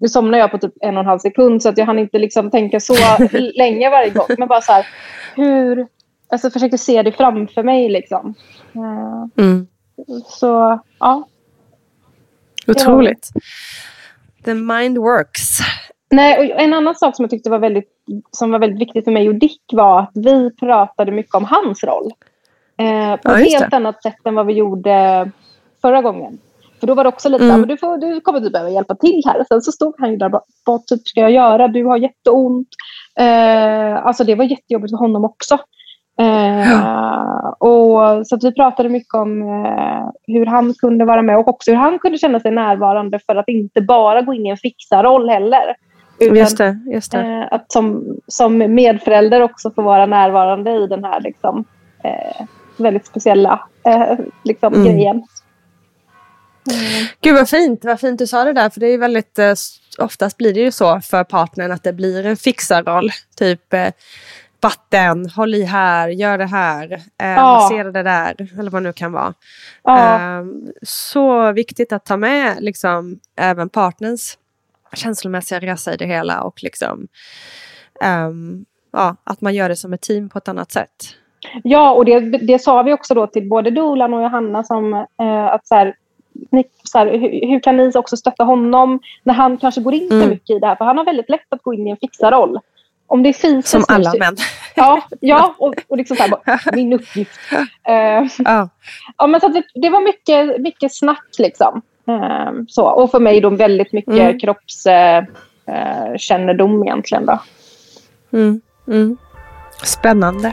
nu somnade jag på typ en och en halv sekund så att jag hann inte liksom tänka så länge varje gång. Men bara så här, hur... Alltså försökte se det framför mig liksom. Eh, mm. Så, ja. Otroligt. The mind works. Nej, en annan sak som jag tyckte var väldigt, som var väldigt viktigt för mig och Dick var att vi pratade mycket om hans roll. Eh, på ja, ett helt det. annat sätt än vad vi gjorde förra gången. För då var det också lite mm. men du, får, du kommer du behöva hjälpa till här. Sen så stod han ju där och bara, vad typ ska jag göra? Du har jätteont. Eh, alltså det var jättejobbigt för honom också. Eh, ja. och, så vi pratade mycket om eh, hur han kunde vara med och också hur han kunde känna sig närvarande för att inte bara gå in i en fixarroll heller. Utan, just det, just det. Eh, att som, som medförälder också få vara närvarande i den här liksom, eh, väldigt speciella eh, liksom, mm. grejen. Mm. Gud vad fint, vad fint du sa det där. För det är väldigt, eh, oftast blir det ju så för partnern att det blir en fixarroll. Typ eh, vatten, håll i här, gör det här, eh, ja. massera det där. Eller vad det nu kan vara. Ja. Eh, så viktigt att ta med liksom, även partners känslomässiga resa i det hela. Och liksom, um, ja, att man gör det som ett team på ett annat sätt. Ja, och det, det sa vi också då till både Dolan och Johanna som eh, att så här, ni, så här, hur, hur, kan ni också stötta honom när han kanske går in för mm. mycket i det här? För han har väldigt lätt att gå in i en fixarroll. Om det är fis Som alla män. Ja, ja och, och liksom så här, min uppgift. Uh, ja. ja. men så det, det, var mycket, mycket snack liksom. Uh, så. Och för mig då väldigt mycket mm. kroppskännedom uh, egentligen. Då. Mm. Mm. Spännande.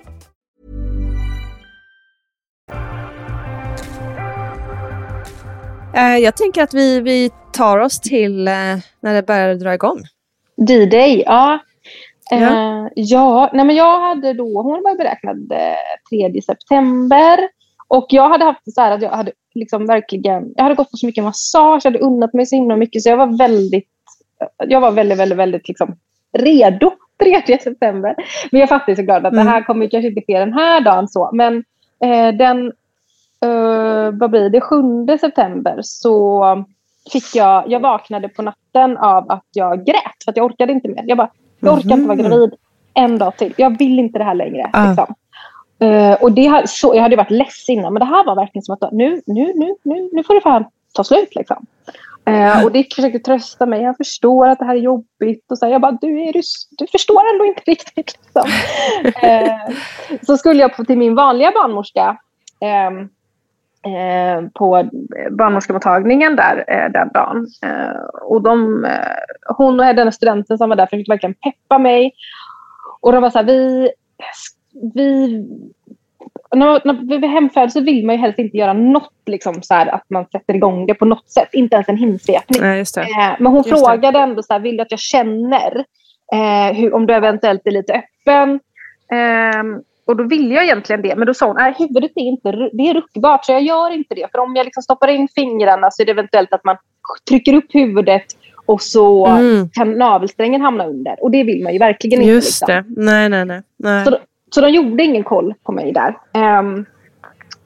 jag tänker att vi, vi tar oss till uh, när det börjar dra igång. D-Day, ja. Ja. Uh, ja, nej men jag hade då, hon var beräknad eh, 3 september. Och jag hade haft så att jag hade liksom verkligen, jag hade gått på så mycket massage, jag hade unnat mig så himla mycket så jag var väldigt, jag var väldigt, väldigt, väldigt liksom redo 3 september. Men jag fattar såklart att mm. det här kommer kanske inte ske den här dagen så. Men eh, den, eh, vad blir det, 7 september så fick jag, jag vaknade på natten av att jag grät för att jag orkade inte mer. Jag bara, jag orkar inte vara mhm. gravid en dag till. Jag vill inte det här längre. Uh. Liksom. Uh, och det, så, jag hade varit less innan men det här var verkligen som att nu, nu, nu, nu, nu får det fan ta slut. Liksom. Uh, och Dick försökte trösta mig. Jag förstår att det här är jobbigt. Och så här, jag bara, du, är, du, du förstår ändå inte riktigt. Liksom. uh, så skulle jag till min vanliga barnmorska. Um, Eh, på barnmorskemottagningen där eh, den dagen. Eh, och de, eh, hon och den studenten som var där försökte verkligen peppa mig. Och de var så här, vi... vi när, när vid hemfödelse vill man ju helst inte göra något, liksom, så här, att man sätter igång det på något sätt. Inte ens en hinsvepning. Nej, eh, men hon just frågade det. ändå, så här, vill du att jag känner eh, hur, om du eventuellt är lite öppen? Eh, och då ville jag egentligen det, men då sa hon att huvudet är inte det är ruckbart så jag gör inte det. För om jag liksom stoppar in fingrarna så är det eventuellt att man trycker upp huvudet och så mm. kan navelsträngen hamna under. Och det vill man ju verkligen inte. Just liksom. det. Nej, nej, nej. nej. Så, så de gjorde ingen koll på mig där. Um,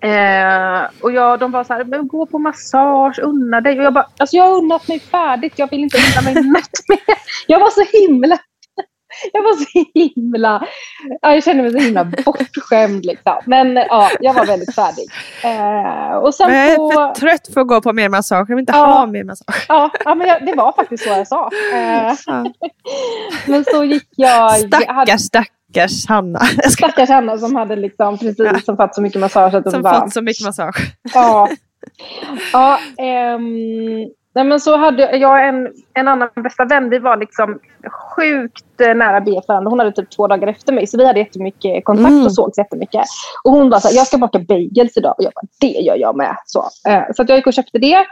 Eh, och jag, de var så här, men gå på massage, unna dig. Och jag bara, alltså jag har unnat mig färdigt, jag vill inte unna mig något mer. Jag var så himla jag var så himla... Ja, jag kände mig så himla bortskämd. Liksom. Men ja, jag var väldigt färdig. Eh, och sen jag är på, för trött för att gå på mer massage. Jag vill inte Ja. ha mer massage. ja, ja, men jag, det var faktiskt så jag sa. Eh, Ja. men så gick jag... jag hade, Stackars, stackars Hanna. Stackars Hanna som hade liksom precis som fått så mycket massage. Att som bara, fått så mycket massage. Ja. ja ehm, nej men så hade jag en, en annan bästa vän. Vi var liksom sjukt eh, nära BF varandra. Hon hade typ två dagar efter mig. Så vi hade jättemycket kontakt Mm. och sågs jättemycket. Och hon bara så här, jag ska baka bagels idag. Och jag bara, det gör jag med. Så, eh, så att jag gick och köpte det.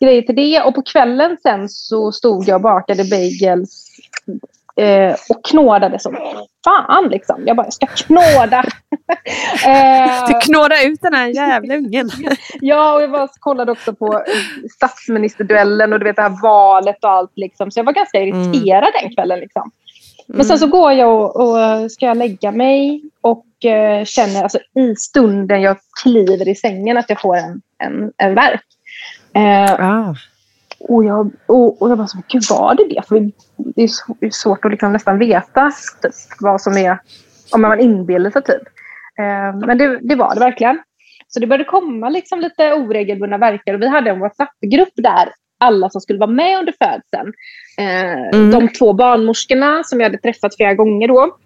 Grejer till det. Och på kvällen sen så stod jag och bakade bagels. Eh, och knådade som fan liksom. Jag bara, jag ska knåda. eh, Du knåda ut den här jävla ungen. Ja, och jag bara kollade också på statsministerduellen och du vet det här valet och allt. Liksom. Så jag var ganska irriterad den kvällen. Liksom. Men sen så går jag och, och ska jag lägga mig och eh, känner alltså, i stunden jag kliver i sängen att jag får en, en, en värk. Eh, Ah. Och, jag, och, och jag bara, så, gud var det det? För det är så- det är svårt att liksom nästan veta typ, vad som är, om man inbillar sig typ. Eh, men det, det var det verkligen. Så det började komma liksom lite oregelbundna verkar och vi hade en WhatsApp-grupp där alla som skulle vara med under födseln. Eh, Mm. De två barnmorskorna som jag hade träffat flera gånger då.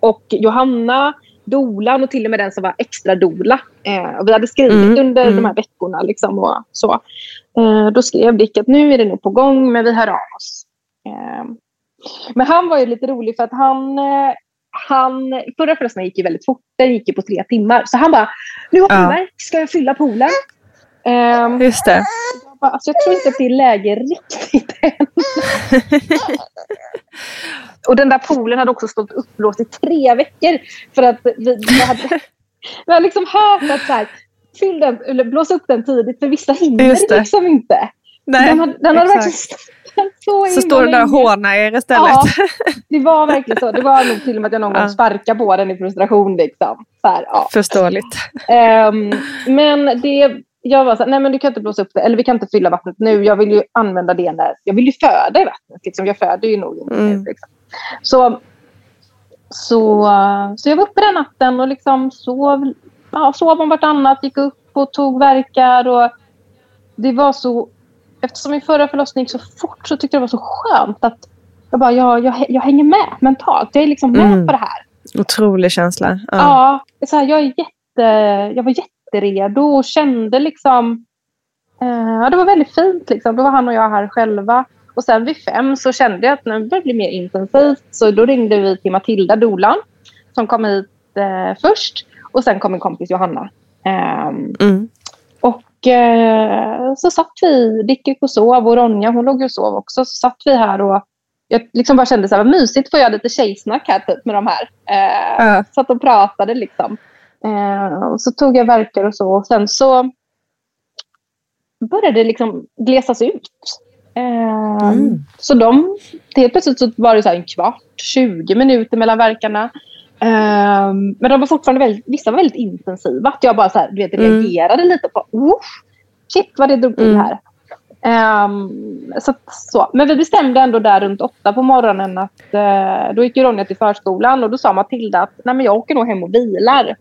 Och Johanna, dolan och till och med den som var extra dola. Eh, och vi hade skrivit Mm, under mm. de här veckorna. Liksom och så. Eh, då skrev Dick att nu är det nog på gång, men vi hör av oss. Eh, men han var ju lite rolig för att han, eh, han förra förlossningen gick ju väldigt fort. Den gick ju på tre timmar. Så han bara, nu har jag Ja. värk, ska jag fylla poolen? Eh, Just det. jag, bara, alltså, jag tror inte att det är läge riktigt än. Och den där poolen hade också stått upplåst i tre veckor. För att vi, vi hade, vi hade liksom hört att så här, fyll den, eller blås upp den tidigt för vissa hinner Just det. liksom inte. Nej, den hade, den hade verkligen så, Så står den där och hånar er istället. Ja, det var verkligen så. Det var nog till och med att jag någon gång Ja. sparkade på den i frustration. Liksom. Så här, ja. Förståeligt. Ehm, men det, jag var så här, nej men du kan inte blåsa upp det, eller vi kan inte fylla vattnet nu. Jag vill ju använda det när, jag vill ju föda i vattnet. Liksom. Jag föder ju nog inte Mm. nu. Liksom. Så, så, så jag var uppe den natten och liksom sov, ja, sov om vartannat, gick upp och tog verkar. Och det var så, eftersom min förra förlossning gick så fort så tyckte jag det var så skönt att jag, bara, jag, jag, jag hänger med mentalt. Jag är liksom med Mm. på det här. Otrolig känsla. Ja. Ja, så här, jag, är jätte, jag var jätteredo och kände liksom... Eh, ja, det var väldigt fint. Liksom. Då var han och jag här själva. Och sen vid fem så kände jag att nu började det bli mer intensivt. Så då ringde vi till Matilda, dolan, som kom hit eh, först. Och sen kom min kompis Johanna. Ehm, Mm. och eh, så satt vi, Dick gick och sov och Ronja hon låg och sov också. Så satt vi här och jag liksom bara kände så här, vad mysigt får jag lite tjejsnack här typ med de här. Eh, Ja. Satt och pratade liksom. Eh, och så tog jag verkar och så. Och sen så började det liksom glesas ut. Eh, Mm. Så de, helt plötsligt så var det så en kvart, 20 minuter mellan verkarna. Eh, men de var fortfarande väldigt, vissa var väldigt intensiva. Att jag bara så här, du vet, Mm. reagerade lite på, oh, shit vad det drog till Mm. här. Ehm, så, så. Men vi bestämde ändå där runt åtta på morgonen att eh, då gick ju Ronja till förskolan och då sa Matilda att Nej, men jag åker nog hem och vilar.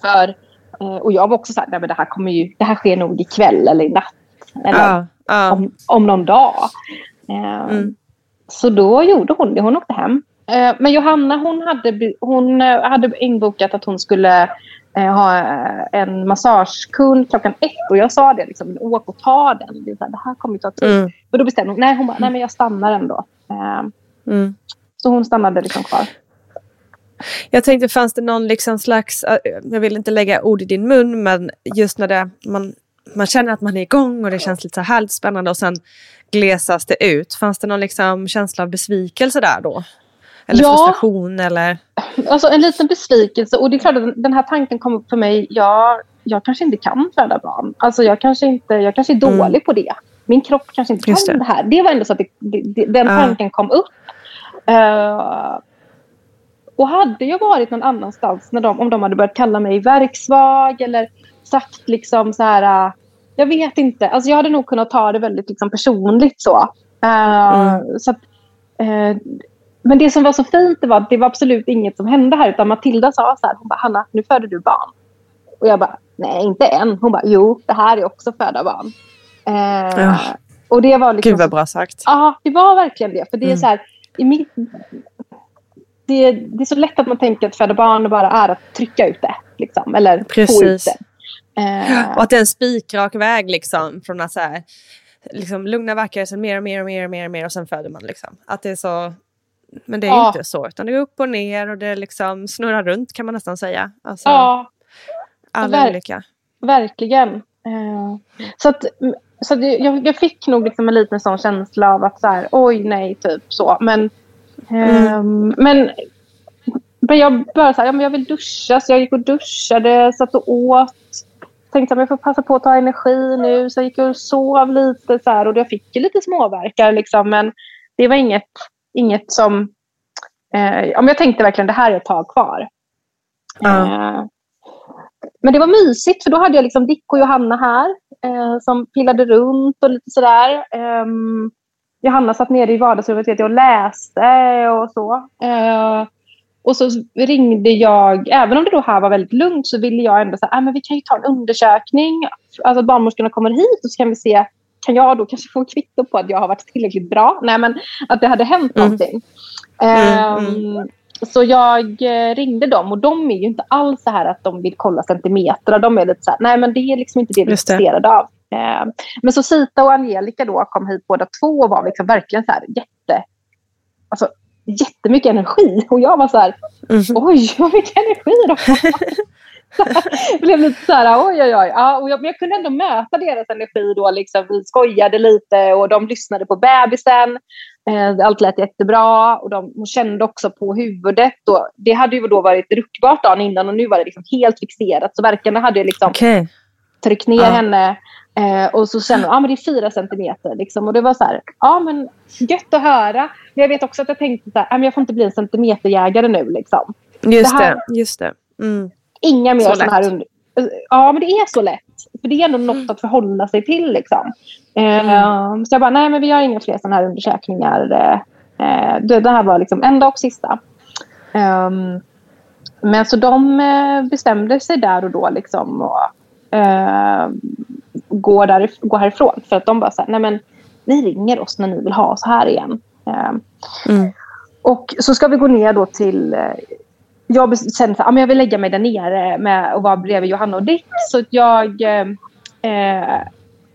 För, eh, och jag var också så här, Nej, men det här kommer ju, det här sker nog ikväll eller i natt. Eller ja. om, om någon dag. Ehm, Mm. Så då gjorde hon det, hon åkte hem. Eh, men Johanna hon hade, hon eh, hade inbokat att hon skulle eh, ha en massagekund klockan ett. Och jag sa det, liksom, åk och ta den. Det, här, det här kommer ju ta tid. Mm. Men då bestämde hon, nej, hon bara, nej men jag stannar ändå. Eh, Mm. så hon stannade liksom kvar. Jag tänkte, fanns det någon liksom slags, jag vill inte lägga ord i din mun, men just när det, man, man känner att man är igång och det känns lite så här härligt spännande och sen glesas det ut. Fanns det någon liksom känsla av besvikelse där då? Eller Ja. frustration eller? Alltså en liten besvikelse. Och det är klart att den här tanken kom upp för mig. Jag, jag kanske inte kan föda barn. Alltså jag kanske, inte, jag kanske är dålig Mm. på det. Min kropp kanske inte Just kan det. det. här. Det var ändå så att det, det, den Ja. tanken kom upp. Eh, Och hade jag varit någon annanstans, när de, om de hade börjat kalla mig verksvag eller sagt liksom så här, äh, jag vet inte. Alltså jag hade nog kunnat ta det väldigt liksom personligt så. Uh, mm. så att, uh, men det som var så fint det var att det var absolut inget som hände här. Utan Matilda sa så här, hon bara, Hanna, nu föder du barn. Och jag bara, nej inte än. Hon bara, jo, det här är också föda barn. Ja. Och det var liksom, Gud vad bra sagt. Ja, det var verkligen det. För det är mm. så här, i mitt, det, det, är så lätt att man tänker att föda barn bara är att trycka ut det. Liksom, eller Precis. få ut det. Eh. Och att det är en spikrak väg liksom. Från att så här, liksom, lugna vackra, sen mer och mer och mer och mer och mer och sen föder man. Liksom. Att det är så... Men det är ja. inte så, utan det går upp och ner och det liksom snurrar runt kan man nästan säga. Alltså, ja. Alla Ver olika. Verkligen. Uh, så att, så att jag, jag, fick nog liksom en liten sån känsla av att så här, oj nej, typ så. Men, mm. um, men, men jag bara så här, ja, men jag vill duscha, så jag gick och duschade, satt och åt tänkte att jag får passa på att ta energi nu. Så jag gick och sov lite så här, och jag fick lite småverkar. Liksom, men det var inget, inget som... Eh, jag tänkte verkligen det här är ett tag kvar. Mm. Eh, men det var mysigt för då hade jag liksom Dick och Johanna här eh, som pillade runt och lite sådär. Eh, Johanna satt nere i vardagsrummet och läste och så. Eh, och så ringde jag, även om det då här var väldigt lugnt, så ville jag ändå säga att ah, vi kan ju ta en undersökning. Alltså barnmorskorna kommer hit och så kan vi se, kan jag då kanske få en kvitto på att jag har varit tillräckligt bra? Nej, men att det hade hänt mm. någonting. Um, Så jag eh, ringde dem och de är ju inte alls så här att de vill kolla centimeter. De är lite så här, nej men det är liksom inte det vi är intresserade av. Uh, men så Sita och Angelica då kom hit båda två och var liksom verkligen så här jätte... Alltså jättemycket energi. Och jag var så här, mm. oj vad mycket energi då. blev lite så här, oj oj oj. Ja, och jag, men jag kunde ändå möta deras energi då. Liksom, vi skojade lite och de lyssnade på bebisen. Eh, allt lät jättebra och de kände också på huvudet. Och det hade ju då varit ruckbart dagen innan och nu var det liksom helt fixerat. Så verkarna hade liksom okay. tryckt ner ja. henne Eh, och så sen, ja men det är fyra centimeter. Liksom. Och det var så här, ja men gött att höra. Men jag vet också att jag tänkte så här, ja, men jag får inte bli en centimeterjägare nu. Liksom. Just det, här, det. Just det. Mm. Inga mer sådana här under... Ja men det är så lätt. För det är ändå något mm. att förhålla sig till. Liksom. Eh, mm. Så jag bara, nej men vi gör inga fler sådana här undersökningar. Eh, det, det här var liksom enda och sista. Um, men så de eh, bestämde sig där och då liksom. Och, gå, där, gå härifrån. För att de bara så här, nej men ni ringer oss när ni vill ha oss här igen. Ehm, mm. Och så ska vi gå ner då till... Jag kände att jag vill lägga mig där nere med, och vara bredvid Johanna och Dick. Så jag eh, eh,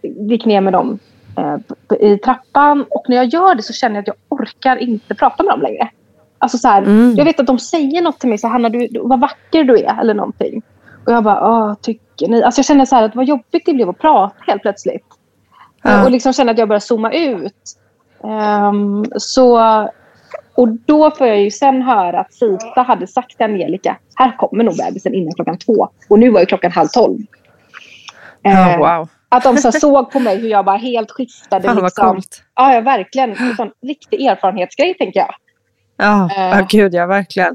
gick ner med dem eh, i trappan. Och när jag gör det så känner jag att jag orkar inte prata med dem längre. Alltså så här, mm. Jag vet att de säger något till mig. Så Hanna, du, vad vacker du är. Eller någonting. Och jag bara, Åh, tycker ni? Alltså jag kände så här att vad jobbigt det blev att prata helt plötsligt. Ja. Och liksom kände att jag började zooma ut. Um, så, och då får jag ju sen höra att Sita hade sagt till Angelica, här kommer nog bebisen innan klockan två. Och nu var ju klockan halv tolv. Oh, wow. Att de så såg på mig hur jag bara helt skiftade. Fan liksom. vad coolt. Ja, ja, verkligen. En sån riktig erfarenhetsgrej tänker jag. Ja, oh, gud ja, verkligen.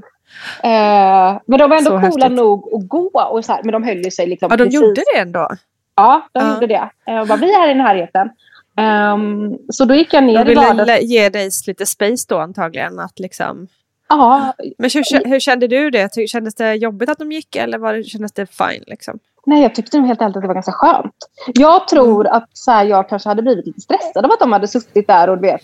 Uh, men de var ändå så coola häftigt. nog att gå. Och så här, men de höll sig liksom Ja, de precis. gjorde det ändå? Ja, de gjorde det. Uh, bara, vi är i närheten. Um, så då gick jag ner de i vardags... ville ge dig lite space då antagligen. Att liksom... Ja. Men hur, hur kände du det? Kändes det jobbigt att de gick eller var det, kändes det fine? Liksom? Nej, jag tyckte helt ärligt att det var ganska skönt. Jag tror att så här, jag kanske hade blivit lite stressad av att de hade suttit där och du vet,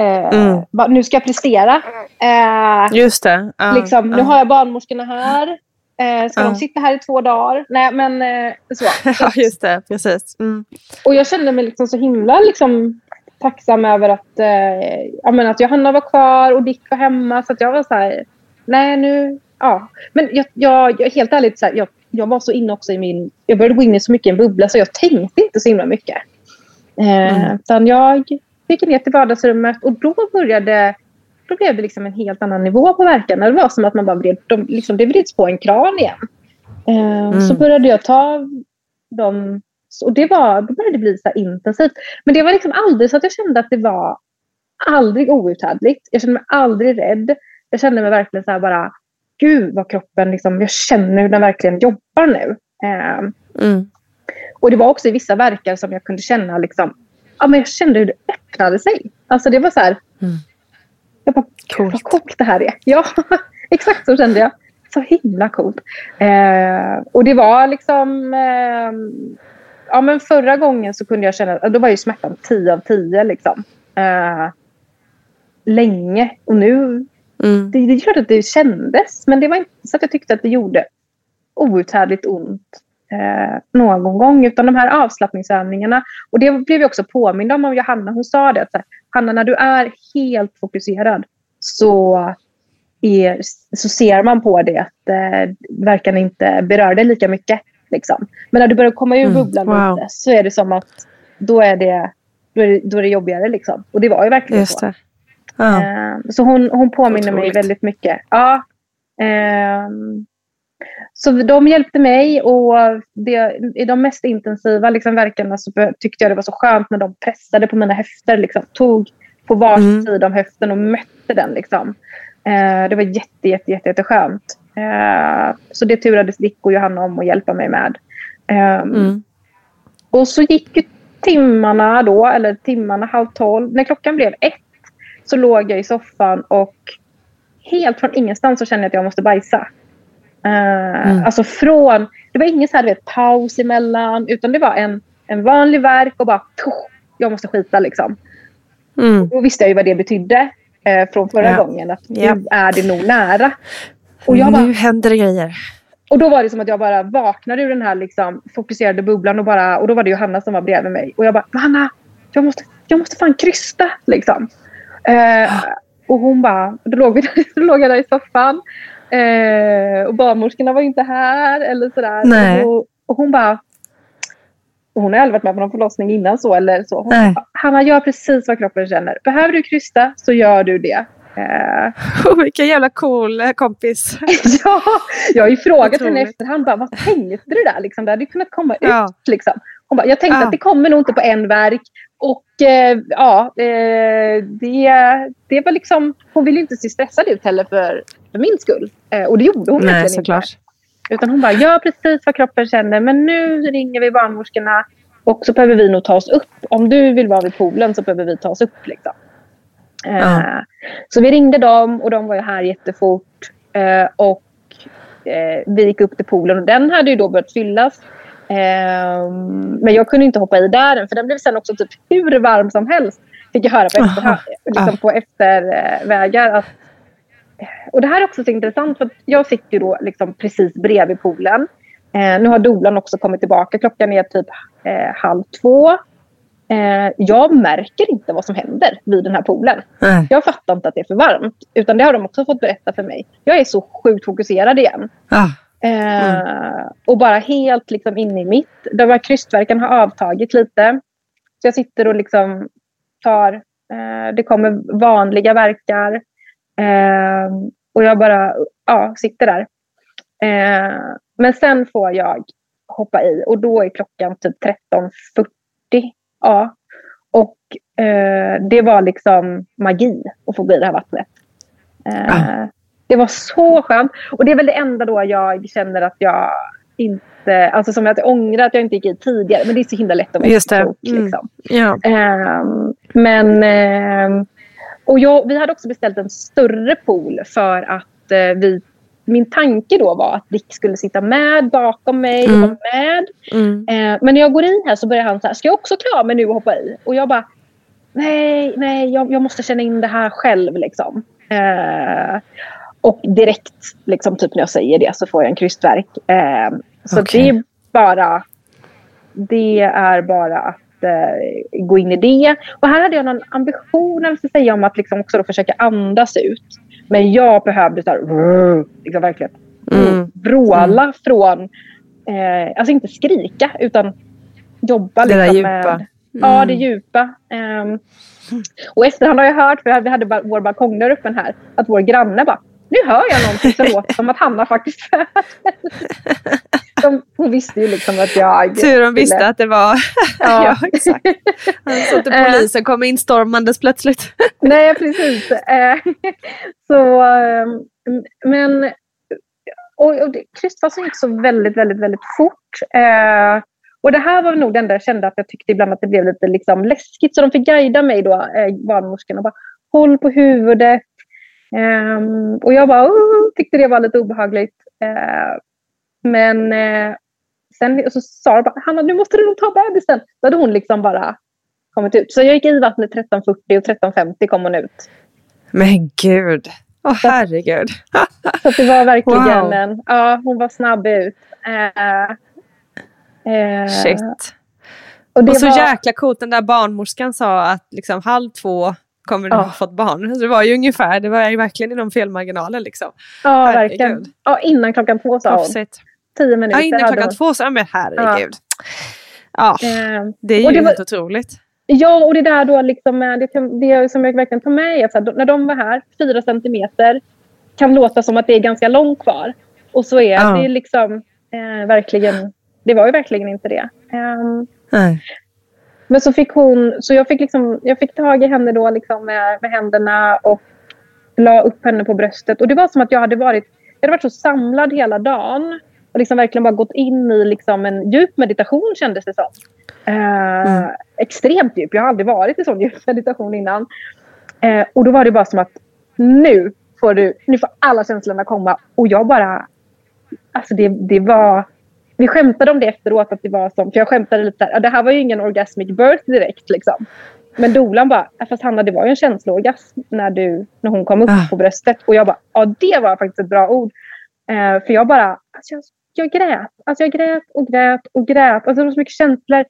Eh, mm. bara, nu ska jag prestera. Eh, Just det. Uh, liksom, uh. Nu har jag barnmorskorna här. Eh, ska uh. de sitta här i två dagar? Nej, men eh, så. ja, just det. Precis. Mm. Och jag kände mig liksom så himla liksom, tacksam över att, eh, ja, men att Johanna var kvar och Dick var hemma. Så att jag var så här, nej nu, ja. Men jag, jag, jag helt ärligt, så här, jag, jag var så inne också i min, jag började gå in i så mycket i en bubbla så jag tänkte inte så himla mycket. Eh, mm. Utan jag gick ner till vardagsrummet och då började då blev det liksom en helt annan nivå på verkarna. Det var som att man bara vred, de, liksom, det vreds på en kran igen. Eh, mm. Så började jag ta dem och det var, då började det bli så intensivt. Men det var liksom aldrig så att jag kände att det var aldrig outhärdligt. Jag kände mig aldrig rädd. Jag kände mig verkligen så bara, gud vad kroppen, liksom, jag känner hur den verkligen jobbar nu. Eh, Mm. och det var också i vissa verkar som jag kunde känna, liksom, ja, men jag kände hur det öppnade sig. Alltså det var så här, Mm. Jag bara, gud vad coolt det här är. Ja, exakt så kände jag. Så himla coolt. Eh, och det var liksom, eh, ja men förra gången så kunde jag känna, då var ju smärtan 10 av 10 liksom. Eh, länge. Och nu, Mm. det, det klart att det kändes, men det var inte så att jag tyckte att det gjorde outhärdligt ont eh, någon gång. Utan de här avslappningsövningarna, och det blev vi också påminna om av Johanna. Hon sa det att här, Hanna, när du är helt fokuserad så, är, så ser man på det att eh, verkan inte berör dig lika mycket. Liksom. Men när du börjar komma ur Mm, bubblan wow. lite så är det som att då är det, då är det, då är det jobbigare. Liksom. Och det var ju verkligen Just så. det. Ja. Eh, Så hon, hon påminner mig Otroligt. väldigt mycket. Ja. ehm, så de hjälpte mig och det, i de mest intensiva liksom, verkarna så tyckte jag det var så skönt när de pressade på mina höfter. Liksom, tog på varsin Mm. sida om höften och mötte den. Liksom. Eh, det var jätte, jätte, jätte, jätteskönt. Eh, så det turades Dick och Johanna om att hjälpa mig med. Ehm, Mm. och så gick ju timmarna då, eller timmarna halv tolv. När klockan blev ett så låg jag i soffan och helt från ingenstans så kände jag att jag måste bajsa. Eh, Mm. Alltså från, det var ingen så här, vet, paus emellan utan det var en, en vanlig verk och bara jag måste skita liksom. Mm. Då visste jag ju vad det betydde eh, från förra Ja. gången. Att Ja. nu är det nog nära. Och, jag bara, Nu händer det grejer. och då var det som att jag bara vaknade ur den här liksom, fokuserade bubblan och, bara, och då var det Johanna som var bredvid mig. Och jag bara, Hanna, jag måste, jag måste fan krysta. Liksom. Eh, och hon bara, då låg, vi, då låg jag där i soffan. Eh, och barnmorskorna var ju inte här. Eller sådär. Nej. Och, och hon bara, hon har aldrig varit med på någon förlossning innan så. Eller så. Hon, Nej. Hanna, gör precis vad kroppen känner. Behöver du krysta så gör du det. Eh, Oh, vilken jävla cool eh, kompis. ja, jag har ju frågat henne i efterhand. Bara, vad tänkte du där? Liksom, det hade kunnat komma Ja. ut. Liksom. Hon bara, jag tänkte Ja. att det kommer nog inte på en verk. Och eh, ja, eh, det, det var liksom... Hon ville ju inte se stressad ut heller för, för min skull. Eh, och det gjorde hon Nej, verkligen såklart. inte. Utan hon bara, gör precis vad kroppen känner. Men nu ringer vi barnmorskorna. Och så behöver vi nog ta oss upp. Om du vill vara vid poolen så behöver vi ta oss upp. Liksom. Eh, Ja. Så vi ringde dem och de var ju här jättefort. Eh, och vi gick upp till poolen och den hade ju då börjat fyllas. Eh, men jag kunde inte hoppa i där för den blev sen också typ hur varm som helst. Fick jag höra på, efterhand, liksom på eftervägar. Att, och det här är också så intressant för jag sitter ju då liksom precis bredvid poolen. Eh, nu har dolan också kommit tillbaka. Klockan är typ eh, halv två. Eh, jag märker inte vad som händer vid den här poolen. Nej. Jag fattar inte att det är för varmt. Utan det har de också fått berätta för mig. Jag är så sjukt fokuserad igen. Ah. Eh, Och bara helt liksom inne i mitt. De här krystverken har avtagit lite. Så jag sitter och liksom tar... Eh, det kommer vanliga verkar. Eh, och jag bara ja, sitter där. Eh, men sen får jag hoppa i och då är klockan typ 13.40. Ja. Och eh, det var liksom magi att få bli det här vattnet. Eh, Det var så skönt. Och det är väl det enda då jag känner att jag inte... Alltså som att jag ångrar att jag inte gick i tidigare. Men det är så himla lätt att vara Just det. Mm. Liksom. Ja. Ehm, men... ehm, och jag, vi hade också beställt en större pool för att eh, vi... Min tanke då var att Dick skulle sitta med bakom mig och Mm. vara med. Mm. Eh, men när jag går in här så börjar han så här, ska jag också klara mig nu och hoppa i? Och jag bara, nej, nej, jag, jag måste känna in det här själv liksom. Eh, och direkt, liksom, typ när jag säger det, så får jag en krystverk. Eh, så Okej. det är bara, det är bara att eh, gå in i det. Och här hade jag någon ambition, eller säga, om att liksom också försöka andas ut. Men jag behövde så här, liksom verkligen Mm. vråla från, eh, alltså inte skrika utan jobba Det där liksom djupa. med Ja, det djupa. Ehm, och efterhand har jag hört, för vi hade vår balkong där uppe här, att vår granne bara nu hör jag någonting som låter som att Hanna faktiskt de, Hon visste ju liksom att jag... Tur de visste att det var... Ja, ja exakt. Så att eh. polisen kom instormandes plötsligt. Nej, precis. Eh, så, eh, men... Och, och krystfasen gick så väldigt, väldigt, väldigt fort. Och det här var nog det enda jag kände att jag tyckte ibland att det blev lite liksom läskigt. Så de fick guida mig då, barnmorskorna. Bara, Håll på huvudet, Um, och jag bara, oh, tyckte det var lite obehagligt. Uh, men uh, sen så sa de bara, Hanna nu måste du nog ta bebisen. Då hade hon liksom bara kommit ut. Så jag gick i vattnet 13.40 och 13.50 kom hon ut. Men gud, åh oh, herregud. så det var verkligen wow. en, ja hon var snabb ut. Uh, Shit. Och, och så var... jäkla coolt, den där barnmorskan sa att liksom halv två kommer du ja. ha fått barn. Så det var ju ungefär, det var ju verkligen inom felmarginalen liksom. Ja, herregud. verkligen. Ja, innan klockan två sa hon. Tio minuter Ja, innan klockan hon. två sa men herregud. Ja, ja eh, det är ju det var, helt otroligt. Ja, och det där då liksom, det, det som jag verkligen tar med är att när de var här, fyra centimeter, kan låta som att det är ganska långt kvar. Och så är ja. det liksom eh, verkligen, det var ju verkligen inte det. Um, Nej. Men så fick hon, så jag fick, liksom, jag fick tag i henne då liksom med, med händerna och la upp henne på bröstet. Och det var som att jag hade varit, jag hade varit så samlad hela dagen och liksom verkligen bara gått in i liksom en djup meditation kändes det som. Eh, mm. Extremt djup. Jag har aldrig varit i sån djup meditation innan. Eh, och då var det bara som att nu får, du, nu får alla känslorna komma. Och jag bara... Alltså det, det var vi skämtade om det efteråt, att det var som, för jag skämtade lite där, det här var ju ingen orgasmic birth direkt liksom. Men dolan bara, fast Hanna det var ju en känsloorgasm när, du, när hon kom upp ah. på bröstet. Och jag bara, ja det var faktiskt ett bra ord. Eh, för jag bara, alltså jag, jag grät. Alltså jag grät och grät och grät. Alltså det var så mycket känslor.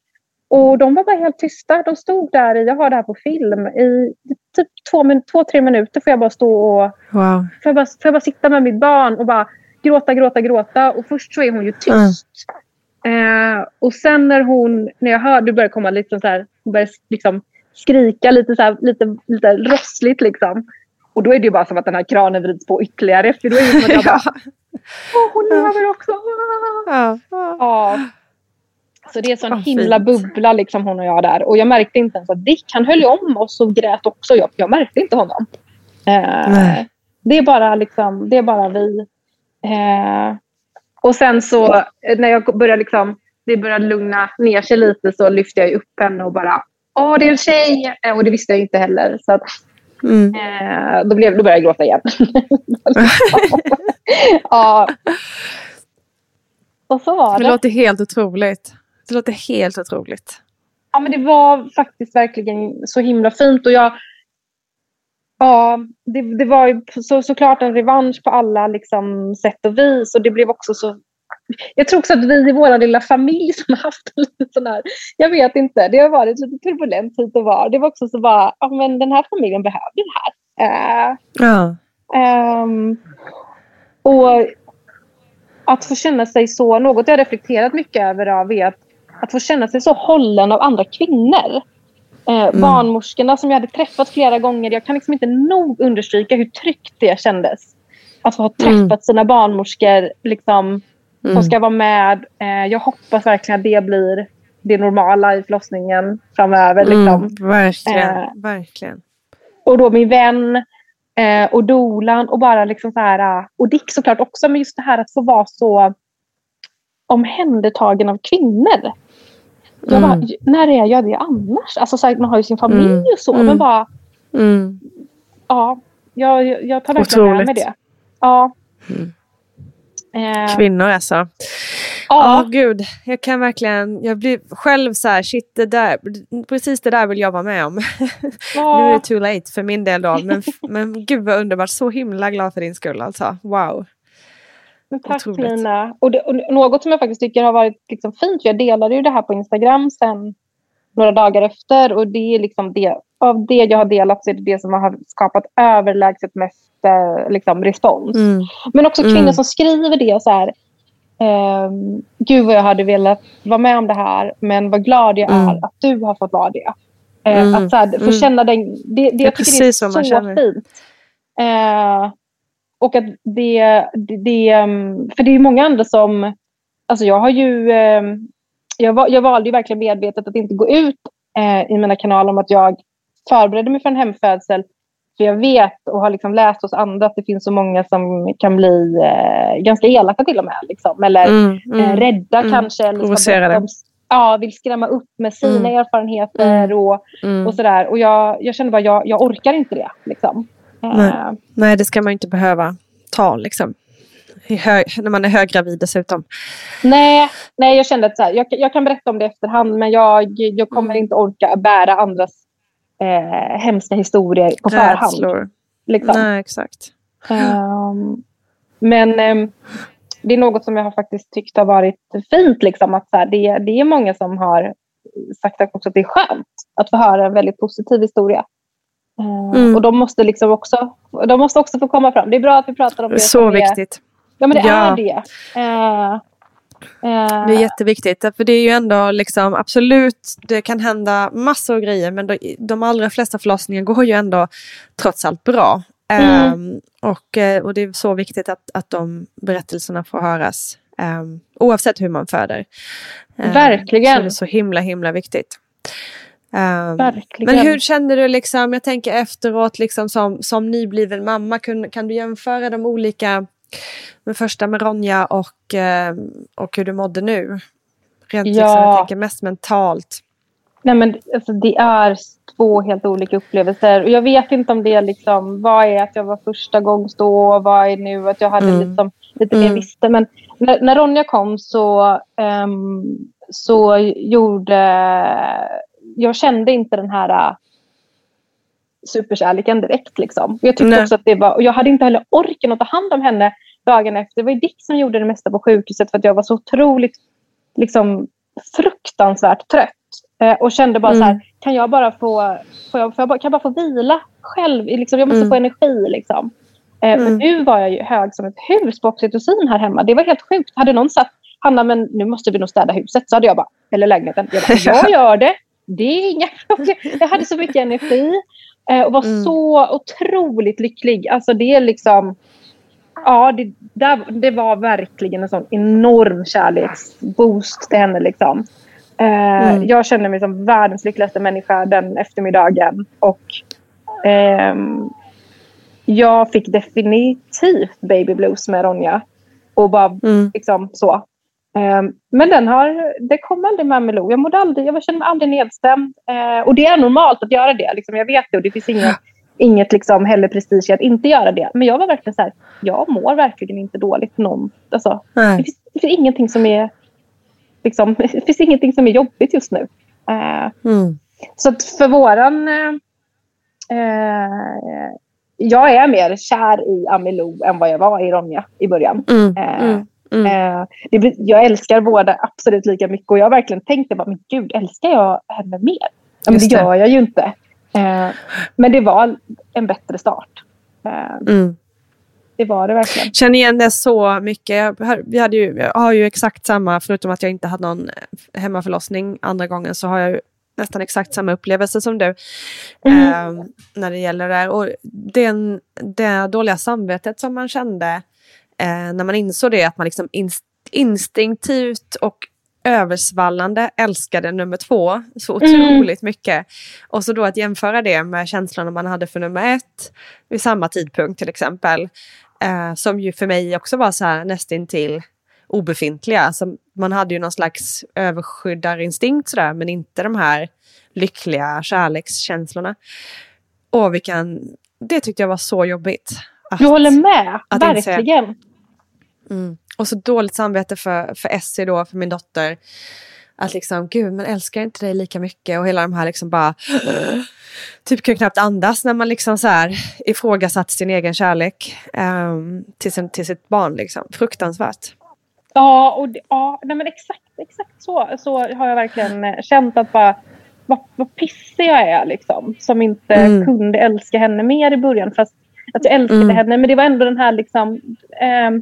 Och de var bara helt tysta. De stod där, jag har det här på film, i typ två, två tre minuter får jag bara stå och... Wow. Får jag, bara, får jag bara sitta med mitt barn och bara gråta, gråta, gråta. Och först så är hon ju tyst. Mm. Eh, och sen när hon, när jag hör, du börjar komma lite så här, hon börjar liksom skrika lite så här, lite, lite rossligt liksom. Och då är det ju bara som att den här kranen vrids på ytterligare. För då är det som att jag bara, Åh, hon lever också. Ja. ja. Så det är en sån oh, himla fint. bubbla liksom hon och jag där. Och jag märkte inte ens att Dick, han höll om oss och grät också. Jag, jag märkte inte honom. Eh, det är bara liksom, det är bara vi. Eh, och sen så när jag började liksom, det började lugna ner sig lite så lyfte jag upp henne och bara Åh, det är en tjej! Eh, och det visste jag inte heller. Så att, mm. eh, då, blev, då började jag gråta igen. ja. Och så var det. Det låter helt otroligt. Det låter helt otroligt. Ja, men det var faktiskt verkligen så himla fint. Och jag, Ja, det, det var ju så, såklart en revansch på alla liksom, sätt och vis. Och det blev också så... Jag tror också att vi i vår lilla familj som har haft lite sån här... Jag vet inte, det har varit lite turbulent hit och var. Det var också så bara, ja men den här familjen behöver det här. Uh, ja. Um, och att få känna sig så, något jag reflekterat mycket över av är att, att få känna sig så hållen av andra kvinnor. Eh, mm. Barnmorskorna som jag hade träffat flera gånger. Jag kan liksom inte nog understryka hur tryggt det kändes. Att ha träffat mm. sina barnmorskor liksom, mm. som ska vara med. Eh, jag hoppas verkligen att det blir det normala i förlossningen framöver. Mm, liksom. verkligen, eh, verkligen. Och då min vän eh, och dolan och bara liksom så här, och Dick såklart också, men just det här att få vara så omhändertagen av kvinnor. Jag bara, mm. när är jag det annars? Alltså, så här, man har ju sin familj mm. och så. Men mm. bara... Mm. Ja, jag, jag tar verkligen Otroligt. med mig det. Ja. Eh. Kvinnor alltså. Ja, oh, gud. Jag kan verkligen, jag blir själv så här, shit, det där, precis det där vill jag vara med om. Oh. nu är det too late för min del då, men, men gud vad underbart. Så himla glad för din skull alltså. Wow. Tack Otroligt. Lina. Och, det, och, något som jag faktiskt tycker har varit liksom fint, jag delade ju det här på Instagram sen några dagar efter och det är liksom det, av det jag har delat så är det det som har skapat överlägset mest eh, liksom, respons. Mm. Men också kvinnor mm. som skriver det så här, Um, Gud vad jag hade velat vara med om det här men vad glad jag mm. är att du har fått vara det. Uh, att så här, få mm. känna den, det, det, det jag tycker det är så, fint. Uh, och att det, det, det, um, för det är många andra som, alltså jag har ju, um, jag, jag valde ju verkligen medvetet att inte gå ut eh, i mina kanaler om att jag förberedde mig för en hemfödsel. För jag vet och har liksom läst hos andra att det finns så många som kan bli eh, ganska elaka till och med. Liksom. Eller mm, mm, eh, rädda mm, kanske. Eller provocerade. ja, vill skrämma upp med sina mm. erfarenheter mm. och, och sådär. Och jag, jag känner bara, jag, jag orkar inte det. Liksom. Nej. Uh, Nej, det ska man inte behöva ta liksom. Hög, när man är höggravid dessutom. Nej, nej jag kände att så här, jag, jag, kan berätta om det efterhand men jag, jag kommer inte orka bära andras eh, hemska historier på förhand. Liksom. Nej, exakt. Um, men um, det är något som jag har faktiskt tyckt har varit fint. Liksom, att så här, det, det är många som har sagt också att det är skönt att få höra en väldigt positiv historia. Uh, mm. Och de måste, liksom också, de måste också få komma fram. Det är bra att vi pratar om det. Så viktigt. ja, men det ja. är det. Uh, Uh, det är jätteviktigt. För det är ju ändå liksom absolut, det kan hända massor av grejer men de, de allra flesta förlossningar går ju ändå trots allt bra. Mm. Um, och, eh, och det är så viktigt att, att de berättelserna får höras. Um, oavsett hur man föder. Um, Verkligen. Så det är så himla himla viktigt. Um, men hur kände du liksom, jag tänker efteråt liksom som, som nybliven mamma, kan, kan du jämföra de olika men första med Ronja och, eh, och hur du mådde nu. Rent ja. liksom, jag tänker mest mentalt. Nej men alltså, det är två helt olika upplevelser. Och jag vet inte om det är liksom, vad är att jag var första gångs då, vad är nu att jag hade mm. liksom, lite mer mm. visste. Men när, när Ronja kom så, um, så gjorde, jag kände inte den här superkärleken direkt. Liksom. Jag tyckte Nej. också att det var, och jag hade inte heller orken att ta hand om henne dagen efter. Det var Dick som gjorde det mesta på sjukhuset för att jag var så otroligt liksom, fruktansvärt trött. Eh, och kände bara mm. så här, mm. kan jag bara få, får jag, får jag bara, kan jag bara få vila själv? Liksom, jag måste mm. få energi. Liksom. Eh, mm. Nu var jag hög som ett hus på oxytocin här hemma. Det var helt sjukt. Hade någon sagt, Hanna men nu måste vi nog städa huset. Så hade jag bara, eller lägenheten. Jag, bara, jag gör det. Det är inga frågor. Jag hade så mycket energi. Eh, och var mm. så otroligt lycklig. Alltså det är liksom... Ja, det, där, det var verkligen en sån enorm kärleksboost till henne. Liksom. Eh, mm. Jag kände mig som världens lyckligaste människa den eftermiddagen. Och eh, jag fick definitivt baby blues med Ronja. Och bara mm. liksom så. Um, men den har, det kom aldrig med Malou. Jag, mådde aldrig, jag kände mig aldrig nedstämd. Uh, och det är normalt att göra det. Liksom, jag vet det och det finns inget, inget liksom, heller prestige att inte göra det. Men jag var verkligen så här, jag mår verkligen inte dåligt. Någon, alltså, det, finns, det, finns, ingenting som är, liksom, det finns ingenting som är jobbigt just nu. Uh, mm. Så för våran... Uh, jag är mer kär i Amilou än vad jag var i Ronja i början. Mm. Mm. Mm. Eh, jag älskar båda absolut lika mycket och jag har verkligen tänkt det, men gud, älskar jag henne mer? Ja, men det gör jag ju inte. Eh, men det var en bättre start. Eh, mm. Det var det verkligen. Känner igen det så mycket. Vi hade ju, jag har ju exakt samma, förutom att jag inte hade någon hemmaförlossning andra gången, så har jag nästan exakt samma upplevelse som du. Mm. Eh, när det gäller det här. Och den, det dåliga samvetet som man kände eh, när man insåg det, att man liksom inst instinktivt och översvallande älskade nummer två så mm. otroligt mm. mycket. Och så då att jämföra det med känslan man hade för nummer ett vid samma tidpunkt till exempel. Eh, som ju för mig också var så här nästintill obefintliga. Alltså, man hade ju någon slags överskyddaриnstinkt sådär men inte de här lyckliga kärlekskänslorna. Och vilken, det tyckte jag var så jobbigt. Att, jag håller med, verkligen. Inse. Mm. Och så dåligt samvete för, för Essie då, för min dotter. Att liksom, gud, men älskar inte dig lika mycket? Och hela de här liksom bara... typ kan knappt andas när man liksom så här ifrågasatt sin egen kärlek um, till, sin, till sitt barn. Liksom. Fruktansvärt. Ja, och det, ja nej men exakt, exakt så, så har jag verkligen eh, känt att bara vad, vad pissig jag är liksom. Som inte mm. kunde älska henne mer i början. Fast att jag älskade mm. henne. Men det var ändå den här liksom... Eh, Eh,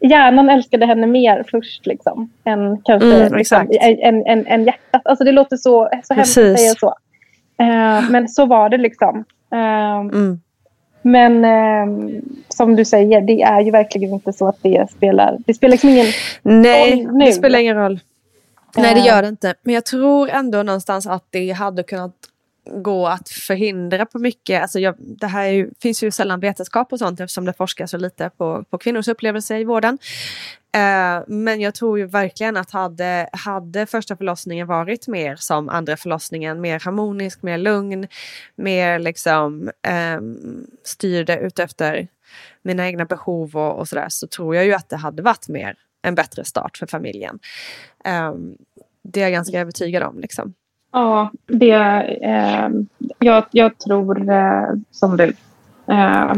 hjärnan älskade henne mer först liksom, än kanske mm, liksom, en, en, en hjärtat. Alltså det låter så, så hemskt att säga så. Uh, men så var det liksom. Uh, mm. Men eh, som du säger, det är ju verkligen inte så att det spelar... Det spelar liksom ingen Nej, roll nu. det spelar ingen roll. Nej, det Eh. gör det inte. Men jag tror ändå någonstans att det hade kunnat gå att förhindra på mycket. Alltså jag, det här är ju, finns ju sällan vetenskap och sånt eftersom det forskas så lite på, på kvinnors upplevelser i vården. Eh, men jag tror ju verkligen att hade, hade första förlossningen varit mer som andra förlossningen, mer harmonisk, mer lugn, mer liksom eh, styrde utefter mina egna behov och, och sådär så tror jag ju att det hade varit mer en bättre start för familjen. Eh, det är jag ganska övertygad om. Liksom. Ja, det, eh, jag, jag tror eh, som du. Eh,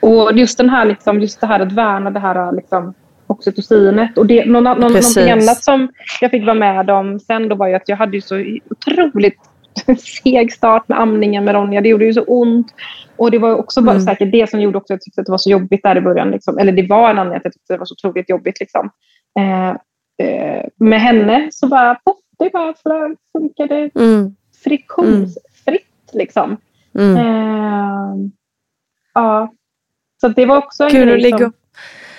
och just, den här, liksom, just det här att värna det här liksom, oxytocinet. Och det, någon, någon, någonting annat som jag fick vara med om sen då var ju att jag hade ju så otroligt seg start med amningen med Ronja. Det gjorde ju så ont. Och det var också bara Mm. säkert det som gjorde också att jag tyckte att det var så jobbigt där i början. Liksom. Eller det var en anledning att jag tyckte att det var så otroligt jobbigt. Liksom. Eh, eh, med henne så bara, poff, det bara sådär funkade Mm. friktionsfritt. Liksom. Mm. Eh, ja. Så det var också en hon grej ligger, som...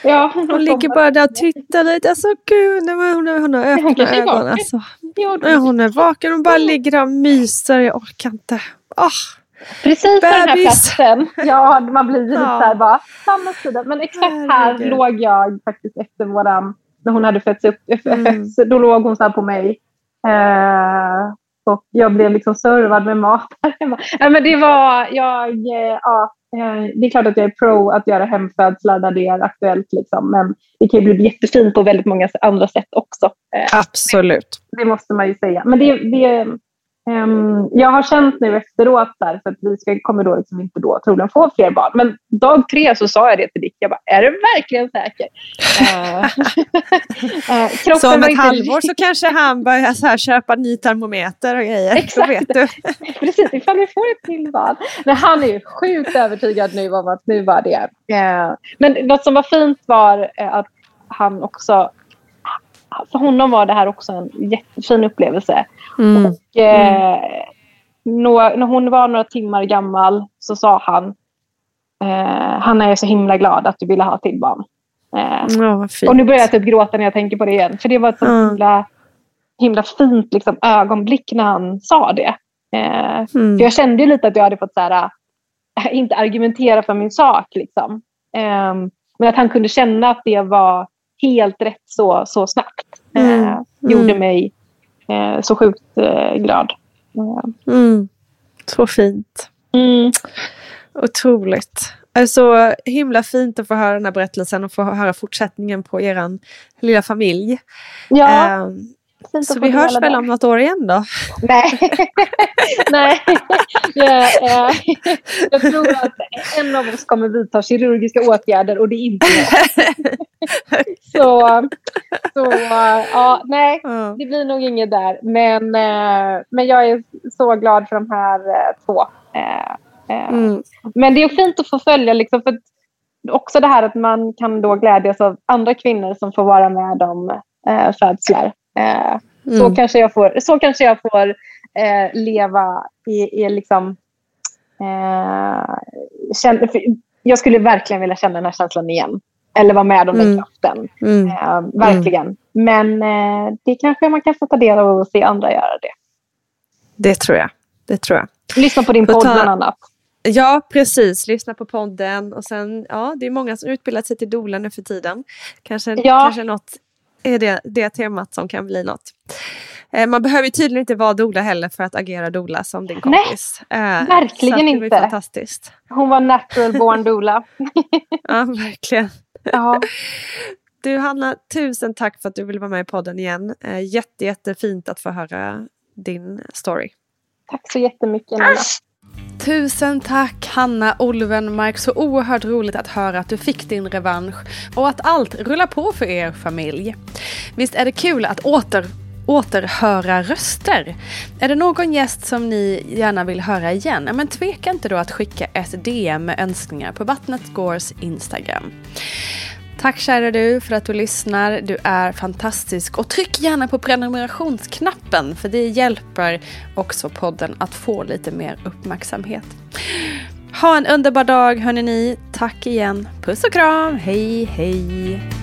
Ja, hon ligger bara där och tittar lite. Alltså gud, men hon, hon har öppna ögon. Alltså. Ja, Hon är vaken, hon bara ligger där och myser. Jag orkar inte. Ah. Precis på den här platsen. Ja, man blir lite Ja. så här bara, samma sida. Men exakt här Herregud. låg jag faktiskt efter våran, när hon hade fötts upp. Mm. Då låg hon så här på mig. Eh, och jag blev liksom servad med mat. ja, men det var, jag, eh, ja, eh, det är klart att jag är pro att göra hemfödslar där det är aktuellt. Liksom. Men det kan ju bli jättefint på väldigt många andra sätt också. Eh, Absolut. det måste man ju säga. Men det, det, jag har känt nu efteråt, där, för att vi ska, kommer då liksom inte då troligen få fler barn. Men dag tre så sa jag det till Dick. Jag bara, är du verkligen säker? Eh, eh, kroppen Så om ett halvår så kanske han börjar så här köpa ny termometer och grejer. Exakt. Då vet du. Precis, ifall vi får ett till barn. Men han är ju sjukt övertygad nu om att nu var det. Eh, men något som var fint var eh, att han också... För honom var det här också en jättefin upplevelse. Mm. Och, eh, när hon var några timmar gammal så sa han eh, Hanna jag är så himla glad att du ville ha till barn. Eh, fint. och nu börjar jag typ gråta när jag tänker på det igen. För det var ett så Ja. himla, himla fint liksom, ögonblick när han sa det. Eh, Mm. för jag kände ju lite att jag hade fått så här, äh, inte argumentera för min sak. Liksom. Eh, men att han kunde känna att det var helt rätt så, så snabbt. Eh, Mm. Gjorde Mm. mig eh, så sjukt eh, glad. Eh, Mm. Så fint. mm. Otroligt. Så himla fint att få höra den här berättelsen och få höra fortsättningen på er lilla familj. Ja, Ehm, fint så vi hörs väl om något år igen då? Nej. Nej. Jag, eh, jag tror att en av oss kommer vidta kirurgiska åtgärder och det är inte jag. så, så ja, nej, det blir nog inget där. Men, eh, men jag är så glad för de här eh, två. Mm. Men det är fint att få följa liksom, för också det här att man kan då glädjas av andra kvinnor som får vara med om eh, födslar. Eh, så, Mm. kanske jag får, så kanske jag får eh, leva i, i liksom... Eh, känna, jag skulle verkligen vilja känna den här känslan igen. Eller vara med om den Mm. kraften. Mm. Eh, verkligen. Men eh, det kanske man kan få ta del av och se andra göra det. Det tror jag. Det tror jag. Lyssna på din podd ta- bland annat. Ja, precis. Lyssna på podden. Och sen, ja, det är många som utbildat sig till doula nu för tiden. Kanske, Ja. kanske något är det, det temat som kan bli något. Eh, man behöver tydligen inte vara doula heller för att agera doula som din Nej, kompis. Eh, verkligen inte. fantastiskt. Hon var natural born doula. Ja, verkligen. ja. Du Hanna, tusen tack för att du ville vara med i podden igen. Eh, jätte, jättefint att få höra din story. Tack så jättemycket Nina. Tusen tack Hanna Olvenmark. Så oerhört roligt att höra att du fick din revansch och att allt rullar på för er familj. Visst är det kul att åter återhöra röster. Är det någon gäst som ni gärna vill höra igen? Men tveka inte då att skicka ett DM med önskningar på Vattnet Gårds Instagram. Tack kära du för att du lyssnar. Du är fantastisk. Och tryck gärna på prenumerationsknappen för det hjälper också podden att få lite mer uppmärksamhet. Ha en underbar dag hörni ni. Tack igen. Puss och kram. Hej hej.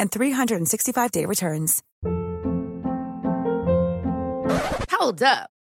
and 365-day returns. Hold up.